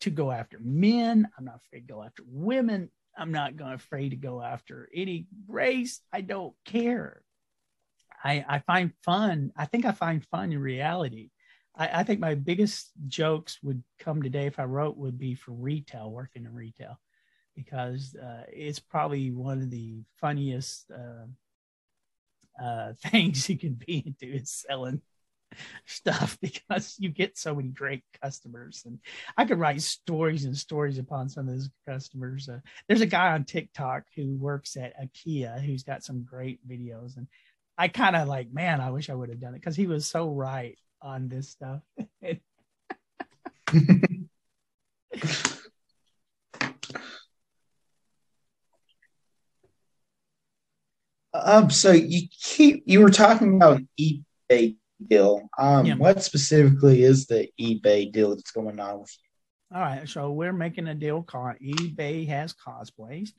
to go after men. I'm not afraid to go after women. I'm not afraid to go after any race. I don't care. I, I find fun. I think I find fun in reality. I, I, think my biggest jokes would come today if I wrote would be for retail, working in retail, because uh, it's probably one of the funniest uh, uh, things you can be into is selling stuff because you get so many great customers. And i could write stories and stories upon some of those customers. Uh, there's a guy on tiktok who works at ikea who's got some great videos. And i kind of like man i wish i would have done it because he was so right on this stuff. um, so you keep you were talking about eBay deal. Um, yeah. what specifically is the eBay deal that's going on with you? All right, so we're making a deal called eBay has cosplays.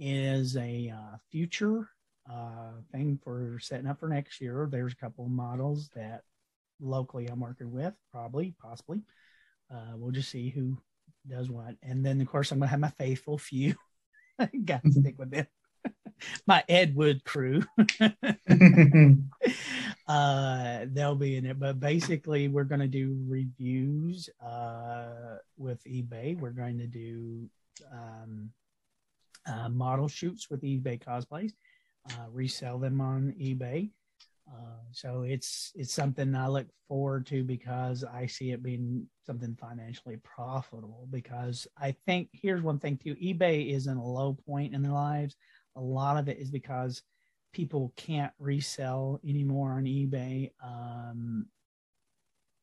Is a uh, future uh, thing for setting up for next year. There's a couple of models that locally I'm working with, probably, possibly. Uh, we'll just see who does what. And then, of course, I'm going to have my faithful few. Got to stick with them. my Ed Wood crew. uh, they'll be in it. But basically, we're going to do reviews uh, with eBay. We're going to do um, uh, model shoots with eBay cosplays, uh, resell them on eBay. Uh, so it's it's something I look forward to because I see it being something financially profitable. Because I think here's one thing too: eBay is in a low point in their lives. A lot of it is because people can't resell anymore on eBay. Um,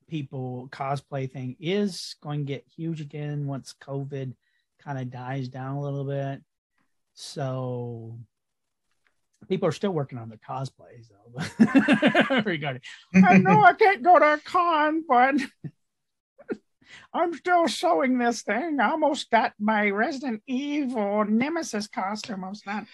people cosplay thing is going to get huge again once COVID kind of dies down a little bit. So people are still working on their cosplays though. Regarding, I know I can't go to a con, but I'm still sewing this thing. I almost got my Resident Evil Nemesis costume. Done.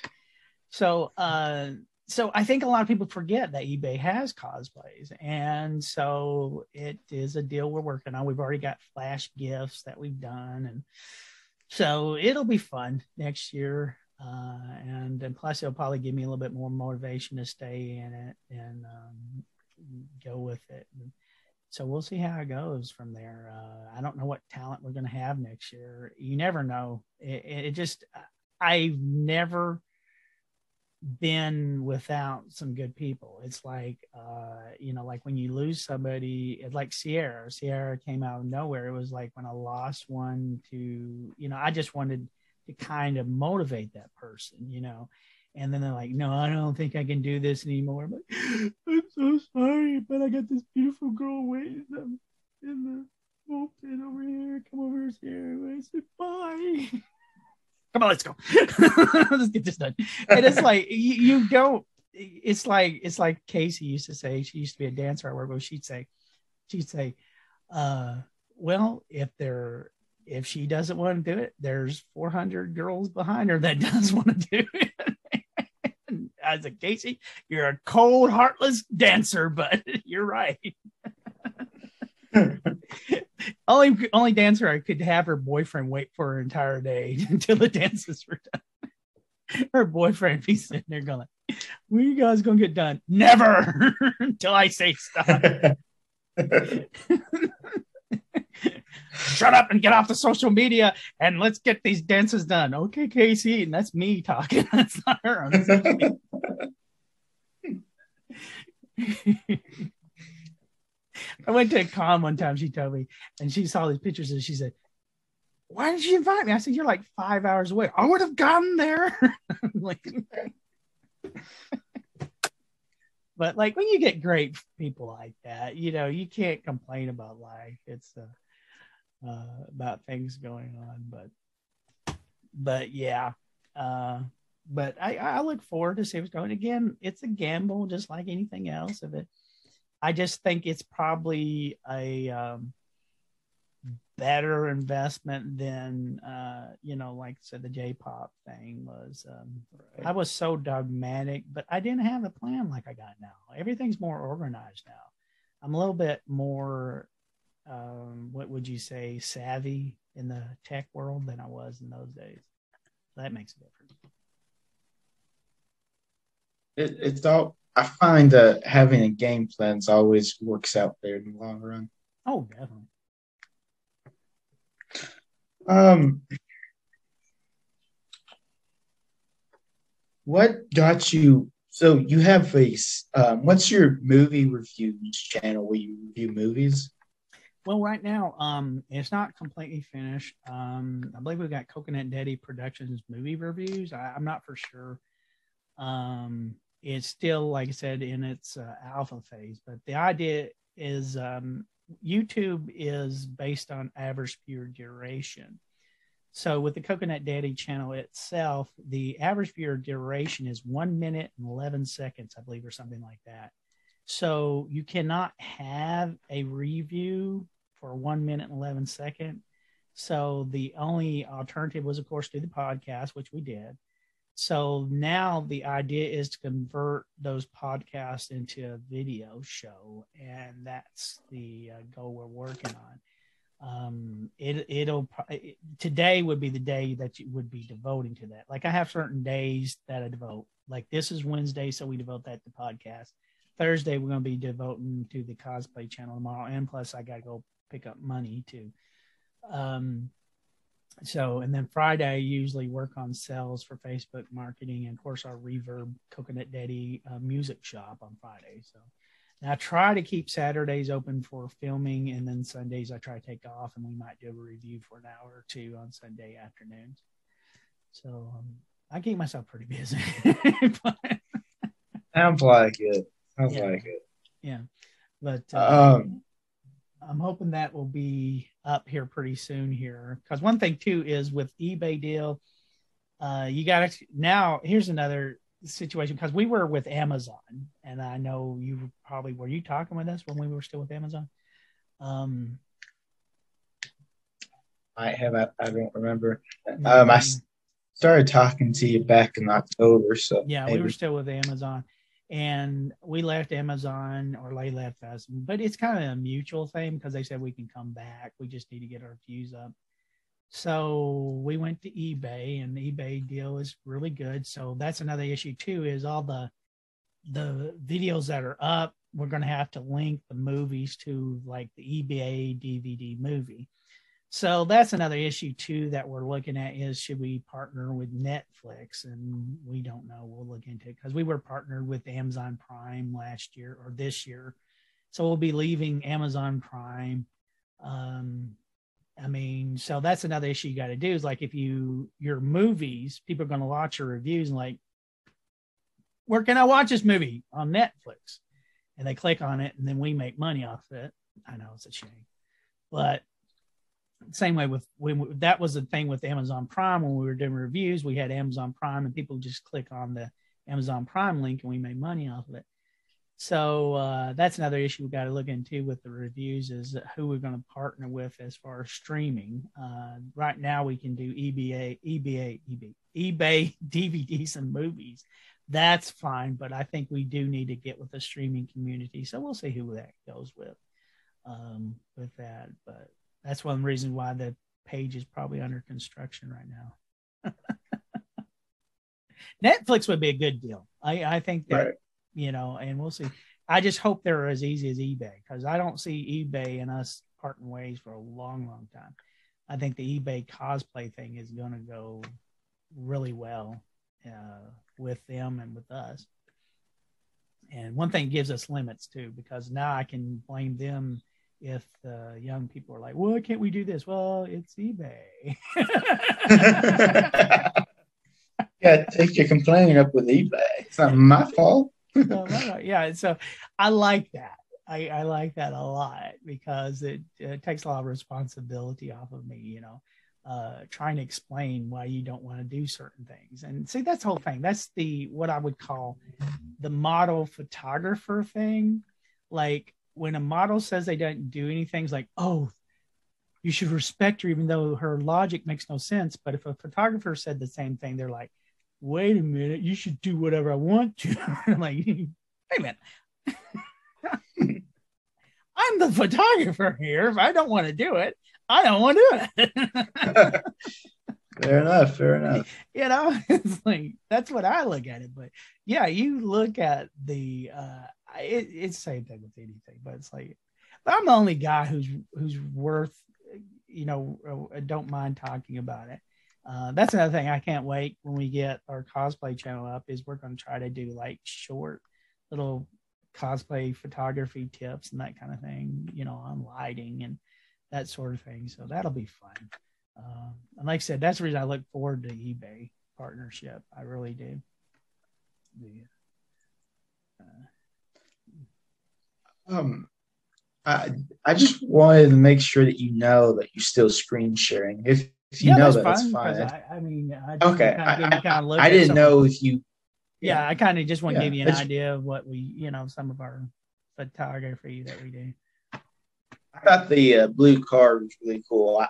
So, uh, so I think a lot of people forget that eBay has cosplays, and so it is a deal we're working on. We've already got flash gifts that we've done, and so it'll be fun next year. Uh, and, and plus, it'll probably give me a little bit more motivation to stay in it and um, go with it. So we'll see how it goes from there. Uh, I don't know what talent we're going to have next year. You never know. It, it just, I've never been without some good people. It's like, uh, you know, like when you lose somebody, like Sierra. Sierra came out of nowhere. It was like when I lost one to, you know, I just wanted to kind of motivate that person, you know. And then they're like, no, I don't think I can do this anymore. I'm like, I'm so sorry, but I got this beautiful girl waiting in the pulpit over here. Come over here. I said, bye. Come on, let's go. let's get this done. And it's like you, you, don't. It's like it's like Casey used to say. She used to be a dancer at work. Where she'd say, she'd say, uh, "Well, if there, if she doesn't want to do it, there's 400 girls behind her that does want to do it." I said, Casey, you're a cold, heartless dancer, but you're right. only only dancer I could have her boyfriend wait for her entire day until the dances were done. Her boyfriend be sitting there going, "When you guys gonna get done?" Never until I say stop. Shut up and get off the social media and let's get these dances done. Okay, Casey, and that's me talking. That's not her. I went to a con one time. She told me, and she saw these pictures, and she said, "Why did you invite me?" I said, "You're like five hours away. I would have gotten there." like, but like when you get great people like that, you know, you can't complain about life. It's uh, uh, about things going on, but but yeah. Uh, but I, I look forward to see what's going. Again, it's a gamble, just like anything else. If it I just think it's probably a um, better investment than uh, you know, like I said, the J-pop thing was. Um, right. I was so dogmatic, but I didn't have a plan like I got now. Everything's more organized now. I'm a little bit more, um, what would you say, savvy in the tech world than I was in those days. that makes a difference. It, it's all I find that having a game plan always works out there in the long run. Oh, definitely. Um, what got you? So you have a. Um, what's your movie reviews channel where you review movies? Well, right now, um, it's not completely finished. Um, I believe we've got Coconut Daddy Productions movie reviews. I, am not for sure. Um, it's still, like I said, in its uh, alpha phase. But the idea is um, YouTube is based on average viewer duration. So with the Coconut Daddy channel itself, the average viewer duration is one minute and 11 seconds, I believe, or something like that. So you cannot have a review for one minute and 11 second. So the only alternative was, of course, do the podcast, which we did. So now the idea is to convert those podcasts into a video show, and that's the uh, goal we're working on. Um, it it'll it, today would be the day that you would be devoting to that. Like I have certain days that I devote. Like this is Wednesday, so we devote that to podcast. Thursday we're going to be devoting to the cosplay channel tomorrow, and plus I got to go pick up money too. Um, so and then friday i usually work on sales for facebook marketing and of course our reverb coconut daddy uh, music shop on friday. So i try to keep saturdays open for filming and then sundays i try to take off and we might do a review for an hour or two on sunday afternoons. So um, i keep myself pretty busy. Sounds like it. Sounds yeah. like it. Yeah. But uh, um I'm hoping that will be up here pretty soon here. Because one thing too is with eBay deal, uh, you got to now. Here's another situation because we were with Amazon, and I know you probably were you talking with us when we were still with Amazon. Um, I have I, I don't remember. Um, I started talking to you back in October, so yeah, maybe. we were still with Amazon and we left Amazon or they left us, but it's kind of a mutual thing because they said we can come back. We just need to get our views up. So we went to eBay and the eBay deal is really good. So that's another issue too, is all the the videos that are up, we're gonna have to link the movies to like the eBay DVD movie. So that's another issue too that we're looking at is should we partner with Netflix? And we don't know. We'll look into it because we were partnered with Amazon Prime last year or this year. So we'll be leaving Amazon Prime. Um, I mean, so that's another issue you got to do is like if you your movies, people are going to watch your reviews and like, where can I watch this movie on Netflix? And they click on it, and then we make money off it. I know it's a shame, but same way with when that was the thing with Amazon Prime when we were doing reviews, we had Amazon Prime and people just click on the Amazon Prime link and we made money off of it. So uh, that's another issue we've got to look into with the reviews is who we're going to partner with as far as streaming. Uh, right now, we can do EBA, EBA, eBay, eBay DVDs and movies. That's fine, but I think we do need to get with the streaming community. So we'll see who that goes with um, with that. But that's one reason why the page is probably under construction right now. Netflix would be a good deal. I, I think that right you know, and we'll see. I just hope they're as easy as eBay because I don't see eBay and us parting ways for a long, long time. I think the eBay cosplay thing is going to go really well uh, with them and with us. And one thing gives us limits too, because now I can blame them if the young people are like, "Well, can't we do this?" Well, it's eBay. yeah, take your complaining up with eBay. It's not my fault so, yeah, so I like that. I, I like that a lot because it, it, takes a lot of responsibility off of me, you know, uh, trying to explain why you don't want to do certain things. And see, that's the whole thing. That's the what I would call the model photographer thing. Like when a model says they don't do anything, it's like, oh, you should respect her, even though her logic makes no sense. But if a photographer said the same thing, they're like, wait a minute, you should do whatever I want to. I'm like, wait a minute. I'm the photographer here. If I don't want to do it, I don't want to do it. fair enough. Fair enough. You know, it's like that's what I look at it. But yeah, you look at the uh it, it's the same thing with anything, but it's like but I'm the only guy who's who's worth you know uh, don't mind talking about it uh, that's another thing I can't wait when we get our cosplay channel up is we're going to try to do like short little cosplay photography tips and that kind of thing, you know, on lighting and that sort of thing. So that'll be fun. Uh, and like I said, that's the reason I look forward to eBay partnership. I really do. Uh, um, I I just wanted to make sure that you know that you're still screen sharing. If if you yeah, know that's that, fine, that's fine. I, I, mean, I okay. Kind of I, kind of I didn't know if you. Yeah, I kind of just want to yeah, give you an idea of what we, you know, some of our photography that we do. I thought the uh, blue car was really cool. I,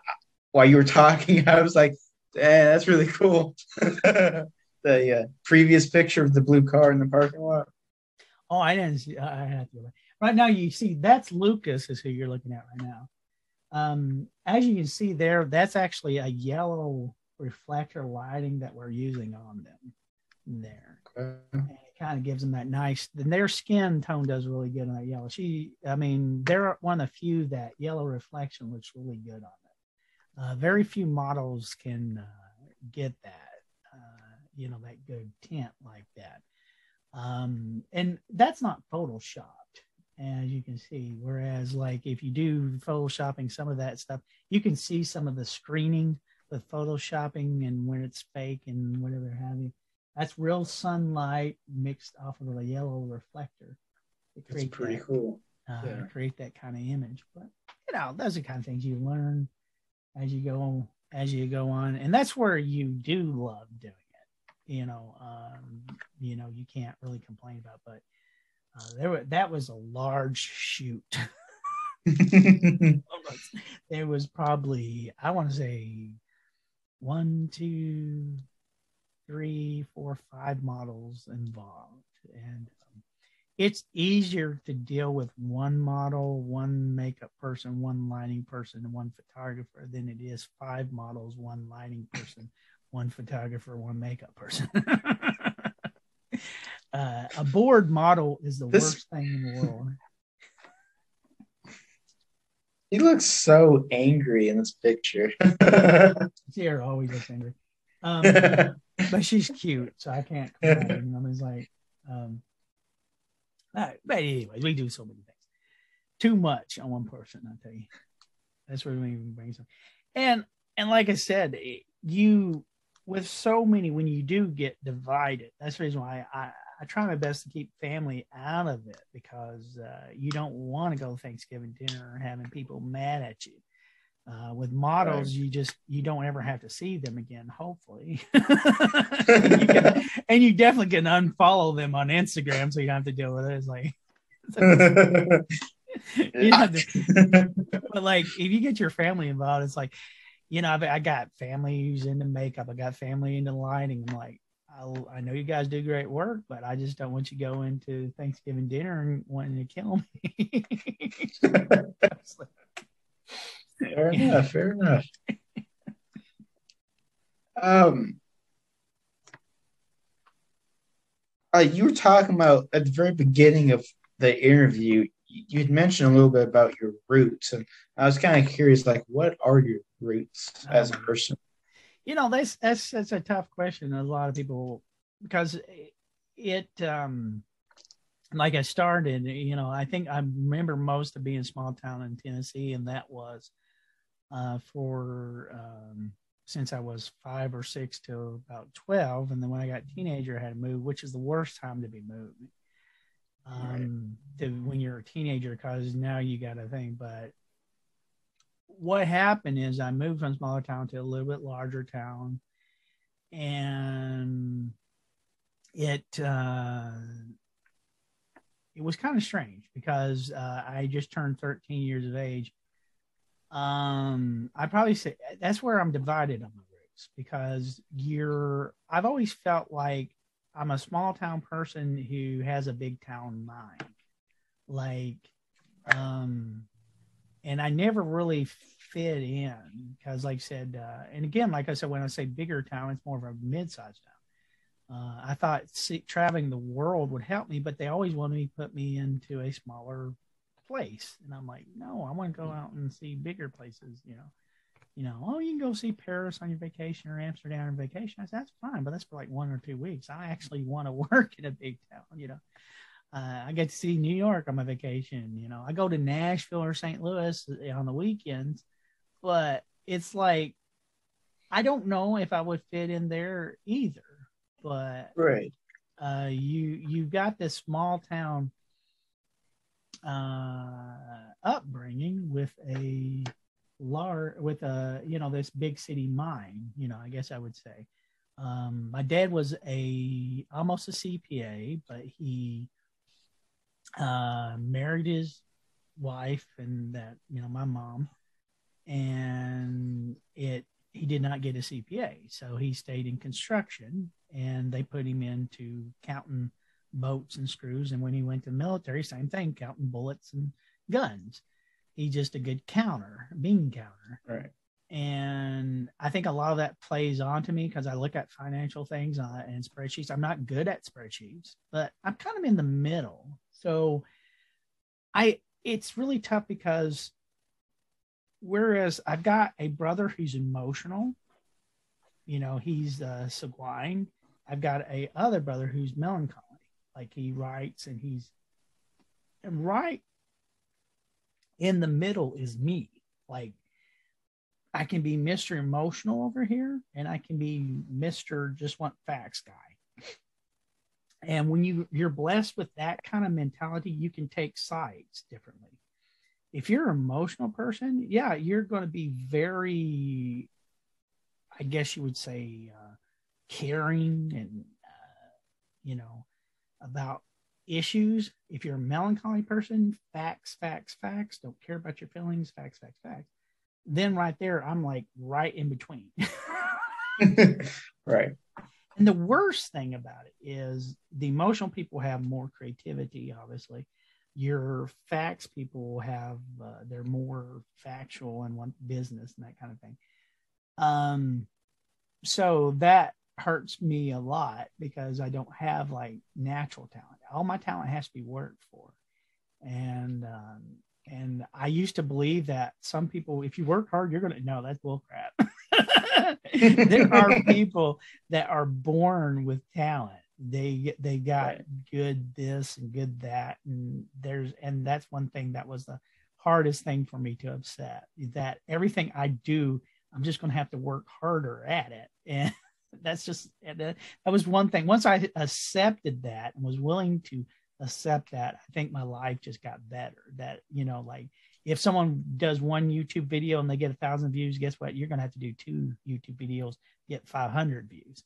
while you were talking, I was like, "Eh, that's really cool." the uh, previous picture of the blue car in the parking lot. Oh, I didn't see. I had to. Right now, you see that's Lucas is who you're looking at right now. Um, as you can see there, that's actually a yellow reflector lighting that we're using on them there. Okay. And it kind of gives them that nice, and their skin tone does really good on that yellow. She, I mean, they're one of the few that yellow reflection looks really good on it. Uh, very few models can uh, get that, uh, you know, that good tint like that. Um, and that's not Photoshop as you can see. Whereas, like if you do photoshopping, some of that stuff, you can see some of the screening with photoshopping and when it's fake and whatever have you. That's real sunlight mixed off of a yellow reflector. That's pretty that, cool. Uh, yeah. Create that kind of image, but you know, those are kind of things you learn as you go as you go on, and that's where you do love doing it. You know, um, you know, you can't really complain about, but uh, there were, that was a large shoot. there was probably I want to say one, two, three, four, five models involved, and um, it's easier to deal with one model, one makeup person, one lighting person, and one photographer than it is five models, one lighting person, one photographer, one makeup person. uh, a board model is the this... worst thing in the world. He looks so angry in this picture. Sierra always looks angry. Um, but she's cute, so I can't complain. I was like, um, but anyway, we do so many things. Too much on one person, I tell you. That's where we bring some. And and like I said, you with so many when you do get divided. That's the reason why I I try my best to keep family out of it because uh, you don't want to go Thanksgiving dinner having people mad at you. Uh, with models, right. you just you don't ever have to see them again. Hopefully, and, you can, and, you definitely can unfollow them on Instagram, so you don't have to deal with it. It's like, you to, but like if you get your family involved, it's like, you know, I've, I got family who's into makeup, I got family into lighting. I'm like, I'll, i know you guys do great work, but I just don't want you to go into Thanksgiving dinner and wanting to kill me. fair enough. Fair enough. Um, uh, you were talking about at the very beginning of the interview. You had mentioned a little bit about your roots, and I was kind of curious, like, what are your roots as a um, person? You know that's that's that's a tough question a lot of people because it um like i started you know i think i remember most of being small town in tennessee and that was uh for um since i was five or six to about 12 and then when i got teenager i had to move which is the worst time to be moving um right. to, when you're a teenager because now you got a thing but what happened is I moved from smaller town to a little bit larger town, and it uh, it was kind of strange because uh, I just turned 13 years of age. Um, I probably say that's where I'm divided on my roots because you're. I've always felt like I'm a small town person who has a big town mind, like um and I never really fit in because, like I said, uh, and again, like I said, when I say bigger town, it's more of a mid-sized town. Uh, I thought see, traveling the world would help me, but they always wanted me to put me into a smaller place, and I'm like, no, I want to go out and see bigger places. You know, you know, oh, you can go see Paris on your vacation or Amsterdam on vacation. I said that's fine, but that's for like one or two weeks. I actually want to work in a big town. You know, uh, I get to see New York on my vacation. You know, I go to Nashville or St. Louis on the weekends, but it's like I don't know if I would fit in there either. But right, uh, you you got this small town uh, upbringing with a large with a you know this big city mind. You know, I guess I would say. Um, my dad was a almost a CPA, but he uh, married his wife and that you know my mom, and it he did not get a CPA, so he stayed in construction, and they put him into counting boats and screws. And when he went to the military, same thing, counting bullets and guns. He's just a good counter, bean counter. Right. And I think a lot of that plays onto me because I look at financial things and spreadsheets. I'm not good at spreadsheets, but I'm kind of in the middle. So I it's really tough because whereas I've got a brother who's emotional, you know, he's uh, sanguine. I've got a other brother who's melancholy, like he writes and he's and right in the middle is me. Like I can be Mr. Emotional over here, and I can be Mr. Just Want Facts guy. And when you you're blessed with that kind of mentality, you can take sides differently. If you're an emotional person, yeah, you're going to be very, I guess you would say, uh, caring and uh, you know about issues. If you're a melancholy person, facts, facts, facts. Don't care about your feelings. Facts, facts, facts. Then right there, I'm like right in between. right. And the worst thing about it is the emotional people have more creativity, obviously. Your facts people have, uh, they're more factual and want business and that kind of thing. Um, so that hurts me a lot because I don't have like natural talent. All my talent has to be worked for. And, um, and I used to believe that some people, if you work hard, you're gonna no, that's bullcrap. there are people that are born with talent. They they got right. good this and good that, and there's and that's one thing that was the hardest thing for me to upset that everything I do, I'm just going to have to work harder at it, and that's just that, that was one thing. Once I accepted that and was willing to accept that, I think my life just got better. That you know, like if someone does one YouTube video and they get a thousand views, guess what? You're going to have to do two YouTube videos, get 500 views.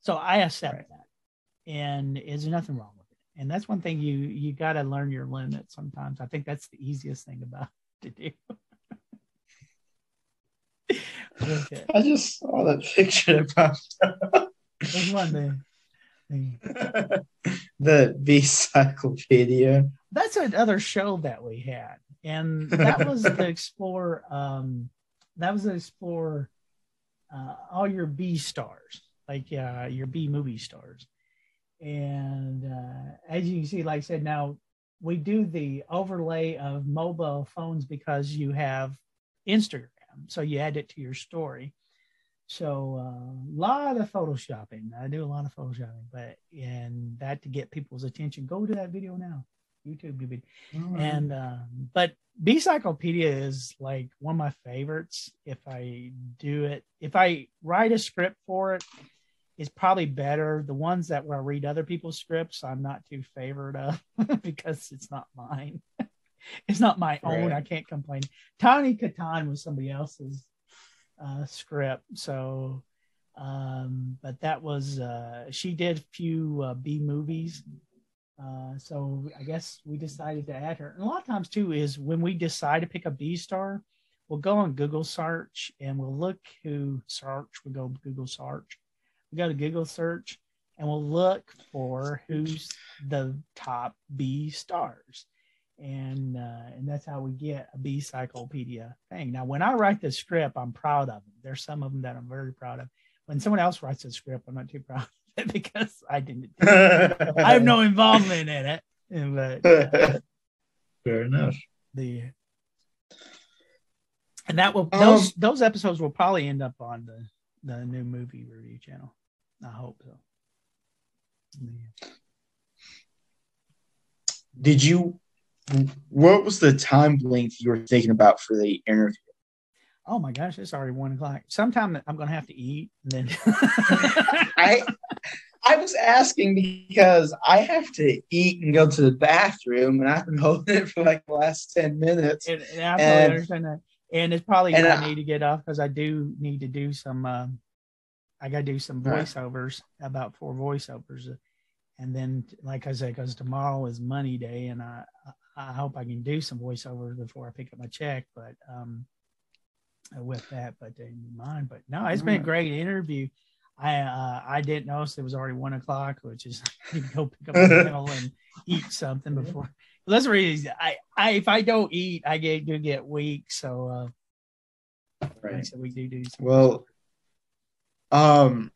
So I accept right. that, and there's nothing wrong with it. And that's one thing you you got to learn your limits. Sometimes I think that's the easiest thing about to do. okay. I just saw that picture. Which one, man? the B Cyclopedia. That's another show that we had and that was to explore. Um, that was to explore uh, all your B stars, like uh, your B movie stars. And uh, as you can see, like I said, now we do the overlay of mobile phones because you have Instagram, so you add it to your story. So a uh, lot of photoshopping. I do a lot of photoshopping, but and that to get people's attention. Go to that video now. YouTube video. Mm-hmm. And uh, but B Cyclopedia is like one of my favorites. If I do it, if I write a script for it, it's probably better. The ones that where I read other people's scripts, I'm not too favored of because it's not mine. it's not my right. own. I can't complain. Tawny Kitaen was somebody else's uh, script, so um, but that was uh, she did a few uh, B movies uh, so I guess we decided to add her. And a lot of times too is when we decide to pick a B star, we'll go on Google search and we'll look who search. We go Google search. We go to Google search and we'll look for who's the top B stars. And uh, and that's how we get a B cyclopedia thing. Now, when I write the script, I'm proud of them. There's some of them that I'm very proud of. When someone else writes a script, I'm not too proud of it because I didn't. I have no involvement in it. But uh, fair enough. The and that will those um, those episodes will probably end up on the the new movie review channel. I hope so. Yeah. Did you? What was the time length you were thinking about for the interview? Oh my gosh, it's already one o'clock. Sometime I'm gonna have to eat. And then I I was asking because I have to eat and go to the bathroom, and I've been holding it for like the last ten minutes. And, and I totally and, understand that. And it's probably and I, need to get off because I do need to do some. Uh, I got to do some voiceovers, right. about four voiceovers, and then, like I said, because tomorrow is money day, and I I hope I can do some voiceovers before I pick up my check. But um, with that, but in mind. But no, it's been a great interview. I uh, I didn't notice it was already one o'clock, which is go pick up a meal and eat something before. The reason I, I if I don't eat, I get do get weak. So uh, right. So we do do. Well, um,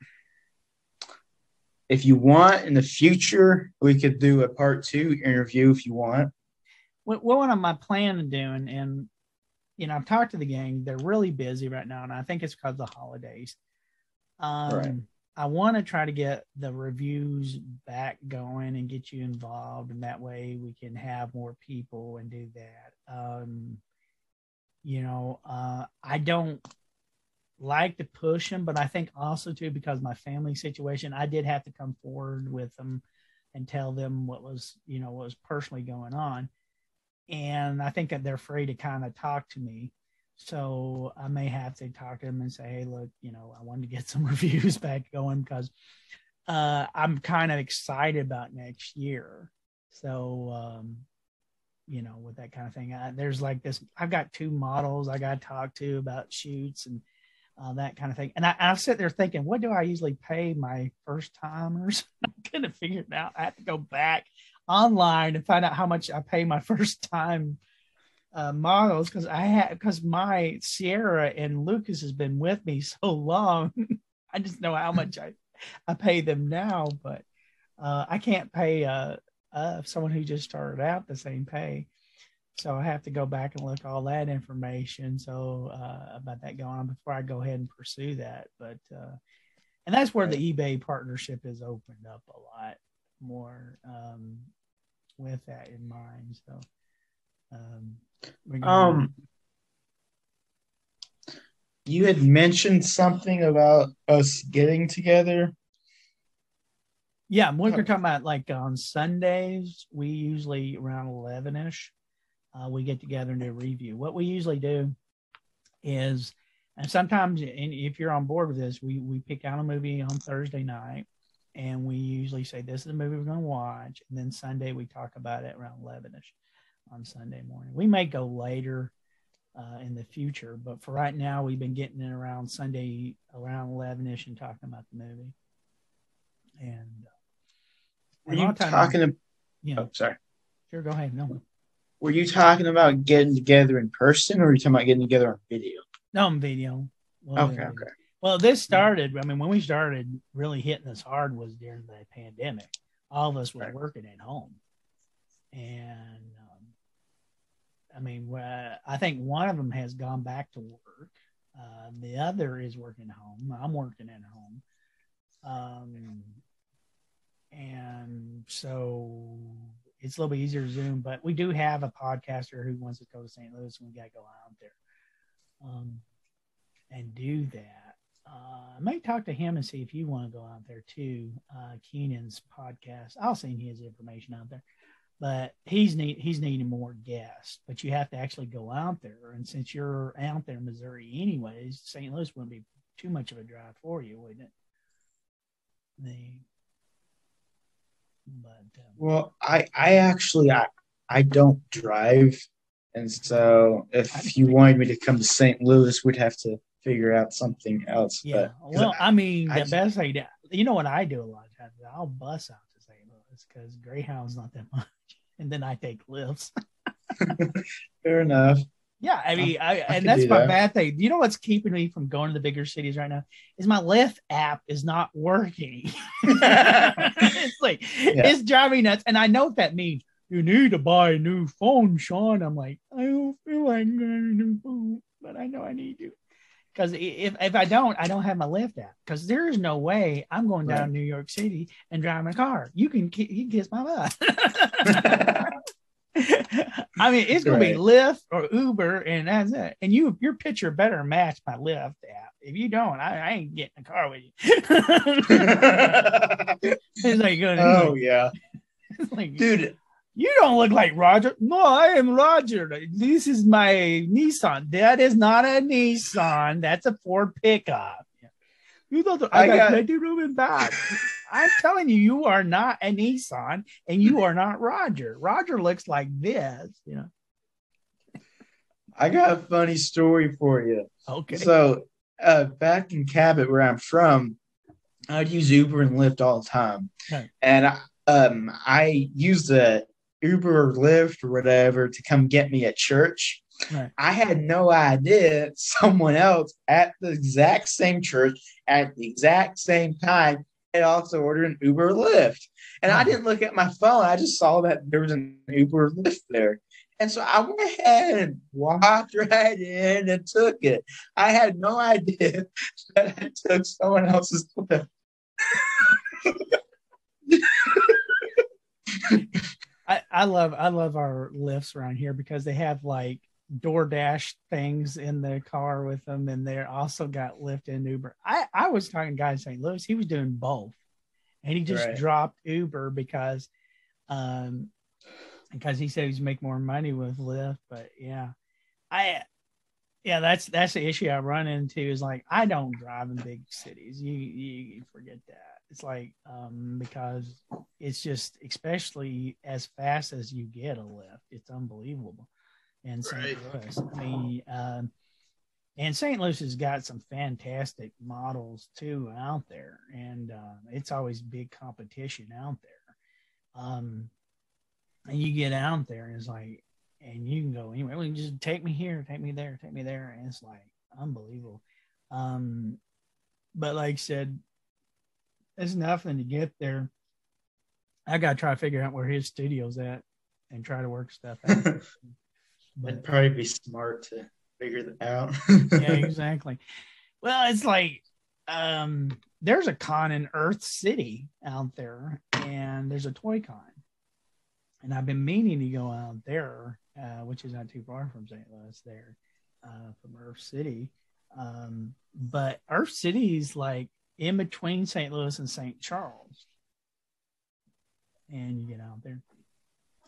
if you want in the future, we could do a part two interview if you want. What what am I planning doing? And you know, I've talked to the gang. They're really busy right now, and I think it's because of the holidays. Um, right. I want to try to get the reviews back going and get you involved, and that way we can have more people and do that. Um, you know, uh, I don't like to push them, but I think also too because my family situation, I did have to come forward with them and tell them what was, you know, what was personally going on, and I think that they're afraid to kind of talk to me. So I may have to talk to them and say, hey, look, you know, I wanted to get some reviews back going because uh, I'm kind of excited about next year. So, um, you know, with that kind of thing, I, there's like this. I've got two models I got to talk to about shoots and uh, that kind of thing. And I, I sit there thinking, what do I usually pay my first timers? I couldn't figure it out. I have to go back online and find out how much I pay my first time uh, models because I had because my Sierra and Lucas has been with me so long. I just know how much I I pay them now, but uh, I can't pay uh, uh, someone who just started out the same pay. so I have to go back and look all that information. So uh, about that going on before I go ahead and pursue that. But uh, and that's where the eBay partnership has opened up a lot more um, with that in mind. So um, um you had mentioned something about us getting together. Yeah, what you're talking about, like on Sundays, we usually around eleven ish, uh, we get together and do a review. What we usually do is, and sometimes, and if you're on board with this, we we pick out a movie on Thursday night, and we usually say this is the movie we're going to watch, and then Sunday we talk about it around eleven ish on Sunday morning. We may go later uh, in the future. But for right now, we've been getting in around Sunday around eleven ish and talking about the movie. And uh, were you talking? About, yeah, oh, sorry. Sure, go ahead. No. Were you talking about getting together in person, or were you talking about getting together on video? No, on video. Well, okay, okay. Well, this started. I mean, when we started really hitting us hard was during the pandemic. All of us were right. working at home, and I mean, uh, I think one of them has gone back to work. Uh, the other is working at home. I'm working at home. Um, and so it's a little bit easier to Zoom, but we do have a podcaster who wants to go to St. Louis and we got to go out there um, and do that. Uh, I may talk to him and see if you want to go out there too. Uh, Keenan's podcast. I'll send his information out there but he's need he's needing more guests. But you have to actually go out there, and since you're out there in Missouri anyways, St. Louis wouldn't be too much of a drive for you, wouldn't it? The but um, well, I I actually I I don't drive, and so if you wanted me to come to St. Louis, we'd have to figure out something else. Yeah, but, well, I, I mean, I, the best thing, you know what I do a lot of times, I'll bus out to St. Louis because Greyhound's not that much and then I take lifts. Fair enough. Yeah, I mean, I, I and that's my that. bad thing. You know what's keeping me from going to the bigger cities right now is my Lyft app is not working. it's like yeah. it's driving nuts, and I know what that means. You need to buy a new phone, Sean. I'm like, I don't feel like getting a new phone, but I know I need to. Because if, if I don't, I don't have my Lyft app. Because there is no way I'm going down right. New York City and driving a car. You can you can kiss my butt. I mean, it's going right. to be Lyft or Uber, and that's it. And you, your picture better match my Lyft app. If you don't, I, I ain't getting a car with you. it's like, oh yeah, like, dude. You don't look like Roger. No, I am Roger. This is my Nissan. That is not a Nissan. That's a Ford pickup. You thought I, I got, plenty room in back. I'm telling you, you are not a Nissan, and you are not Roger. Roger looks like this. You know. I got a funny story for you. Okay. So, uh, back in Cabot, where I'm from, I'd use Uber and Lyft all the time, okay. and I, um, I used the Uber or Lyft or whatever to come get me at church. Right. I had no idea someone else at the exact same church at the exact same time had also ordered an Uber or Lyft. And I hmm. didn't look at my phone. I just saw that there was an Uber or Lyft there. And so I went ahead and walked right in and took it. I had no idea that I took someone else's Lyft. I, I love I love our lifts around here because they have like DoorDash things in the car with them, and they're also got Lyft and Uber. I I was talking to guy in St. Louis, he was doing both, and he just right. dropped Uber because, um, because he said he's make more money with Lyft. But yeah, I yeah, that's that's the issue I run into is like I don't drive in big cities. You you forget that. It's like um, because it's just especially as fast as you get a lift, it's unbelievable. And St. Louis, I mean, um, and St. Louis has got some fantastic models too out there, and uh, it's always big competition out there. Um, and you get out there, and it's like, and you can go anywhere. Well, you just take me here, take me there, take me there, and it's like unbelievable. Um, but like I said, it's nothing to get there. I gotta try to figure out where his studio's at and try to work stuff out. But It'd probably be smart to figure that out. yeah, exactly. Well, it's like um, there's a con in Earth City out there, and there's a toy con, and I've been meaning to go out there, uh, which is not too far from St. Louis, there uh, from Earth City. Um, but Earth City is like in between St. Louis and St. Charles, and you get out there.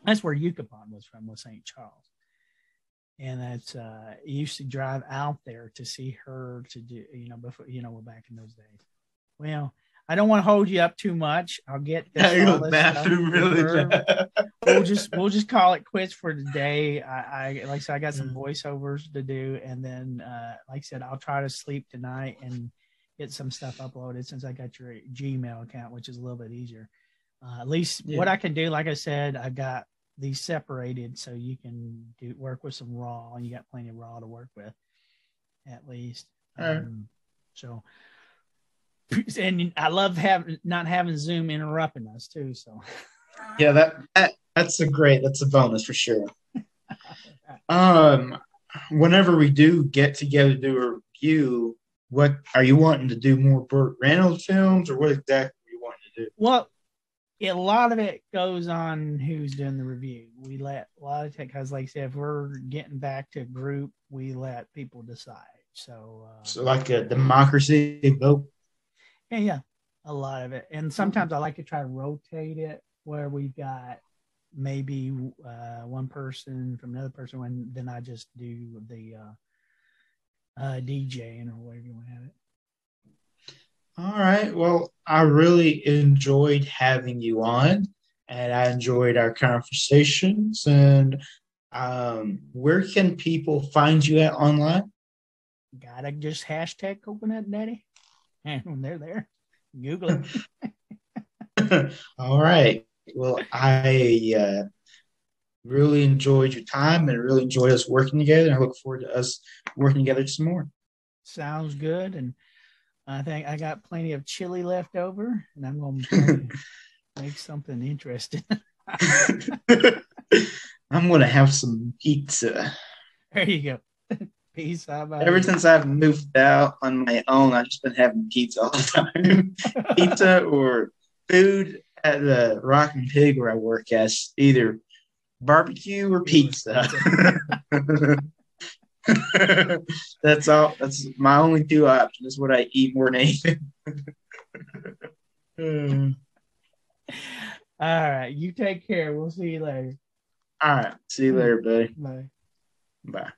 That's where Yukon was from, was St. Charles and that's uh used to drive out there to see her to do you know before you know we're back in those days well i don't want to hold you up too much i'll get this, all this bathroom really we'll just we'll just call it quits for today i, I like i said i got some Mm. voiceovers to do and then uh like i said i'll try to sleep tonight and get some stuff uploaded since i got your gmail account which is a little bit easier uh, at least Yeah. what i can do like i said I've got these separated so you can do work with some raw and you got plenty of raw to work with at least um, so and i love having not having zoom interrupting us too so Yeah, that, that that's a great that's a bonus for sure. Um, whenever we do get together to do a review, what are you wanting to do more Burt Reynolds films, or what exactly are you wanting to do? Well, a lot of it goes on who's doing the review. We let a lot of tech because, like I said, if we're getting back to group, we let people decide. So, uh, So, like a democracy vote. yeah, yeah, a lot of it. And sometimes I like to try to rotate it where we've got maybe uh, one person from another person, and then I just do the uh, uh, DJing or whatever you want to have it. All right. Well, I really enjoyed having you on, and I enjoyed our conversations. And um, where can people find you at online? Gotta just hashtag coconut daddy, and when they're there, Google it. All right. Well, I uh, really enjoyed your time and really enjoyed us working together. And I look forward to us working together some more. Sounds good. And I think I got plenty of chili left over, and I'm going to make something interesting. I'm going to have some pizza. there you go. Peace. Ever since I've moved out on my own, I've just been having pizza all the time. pizza or food at the Rock and Pig where I work as either barbecue or pizza. that's all. That's my only two options. That's what I eat more than anything. Hmm. All right. You take care. We'll see you later. all right. See you later, buddy. Bye. Bye.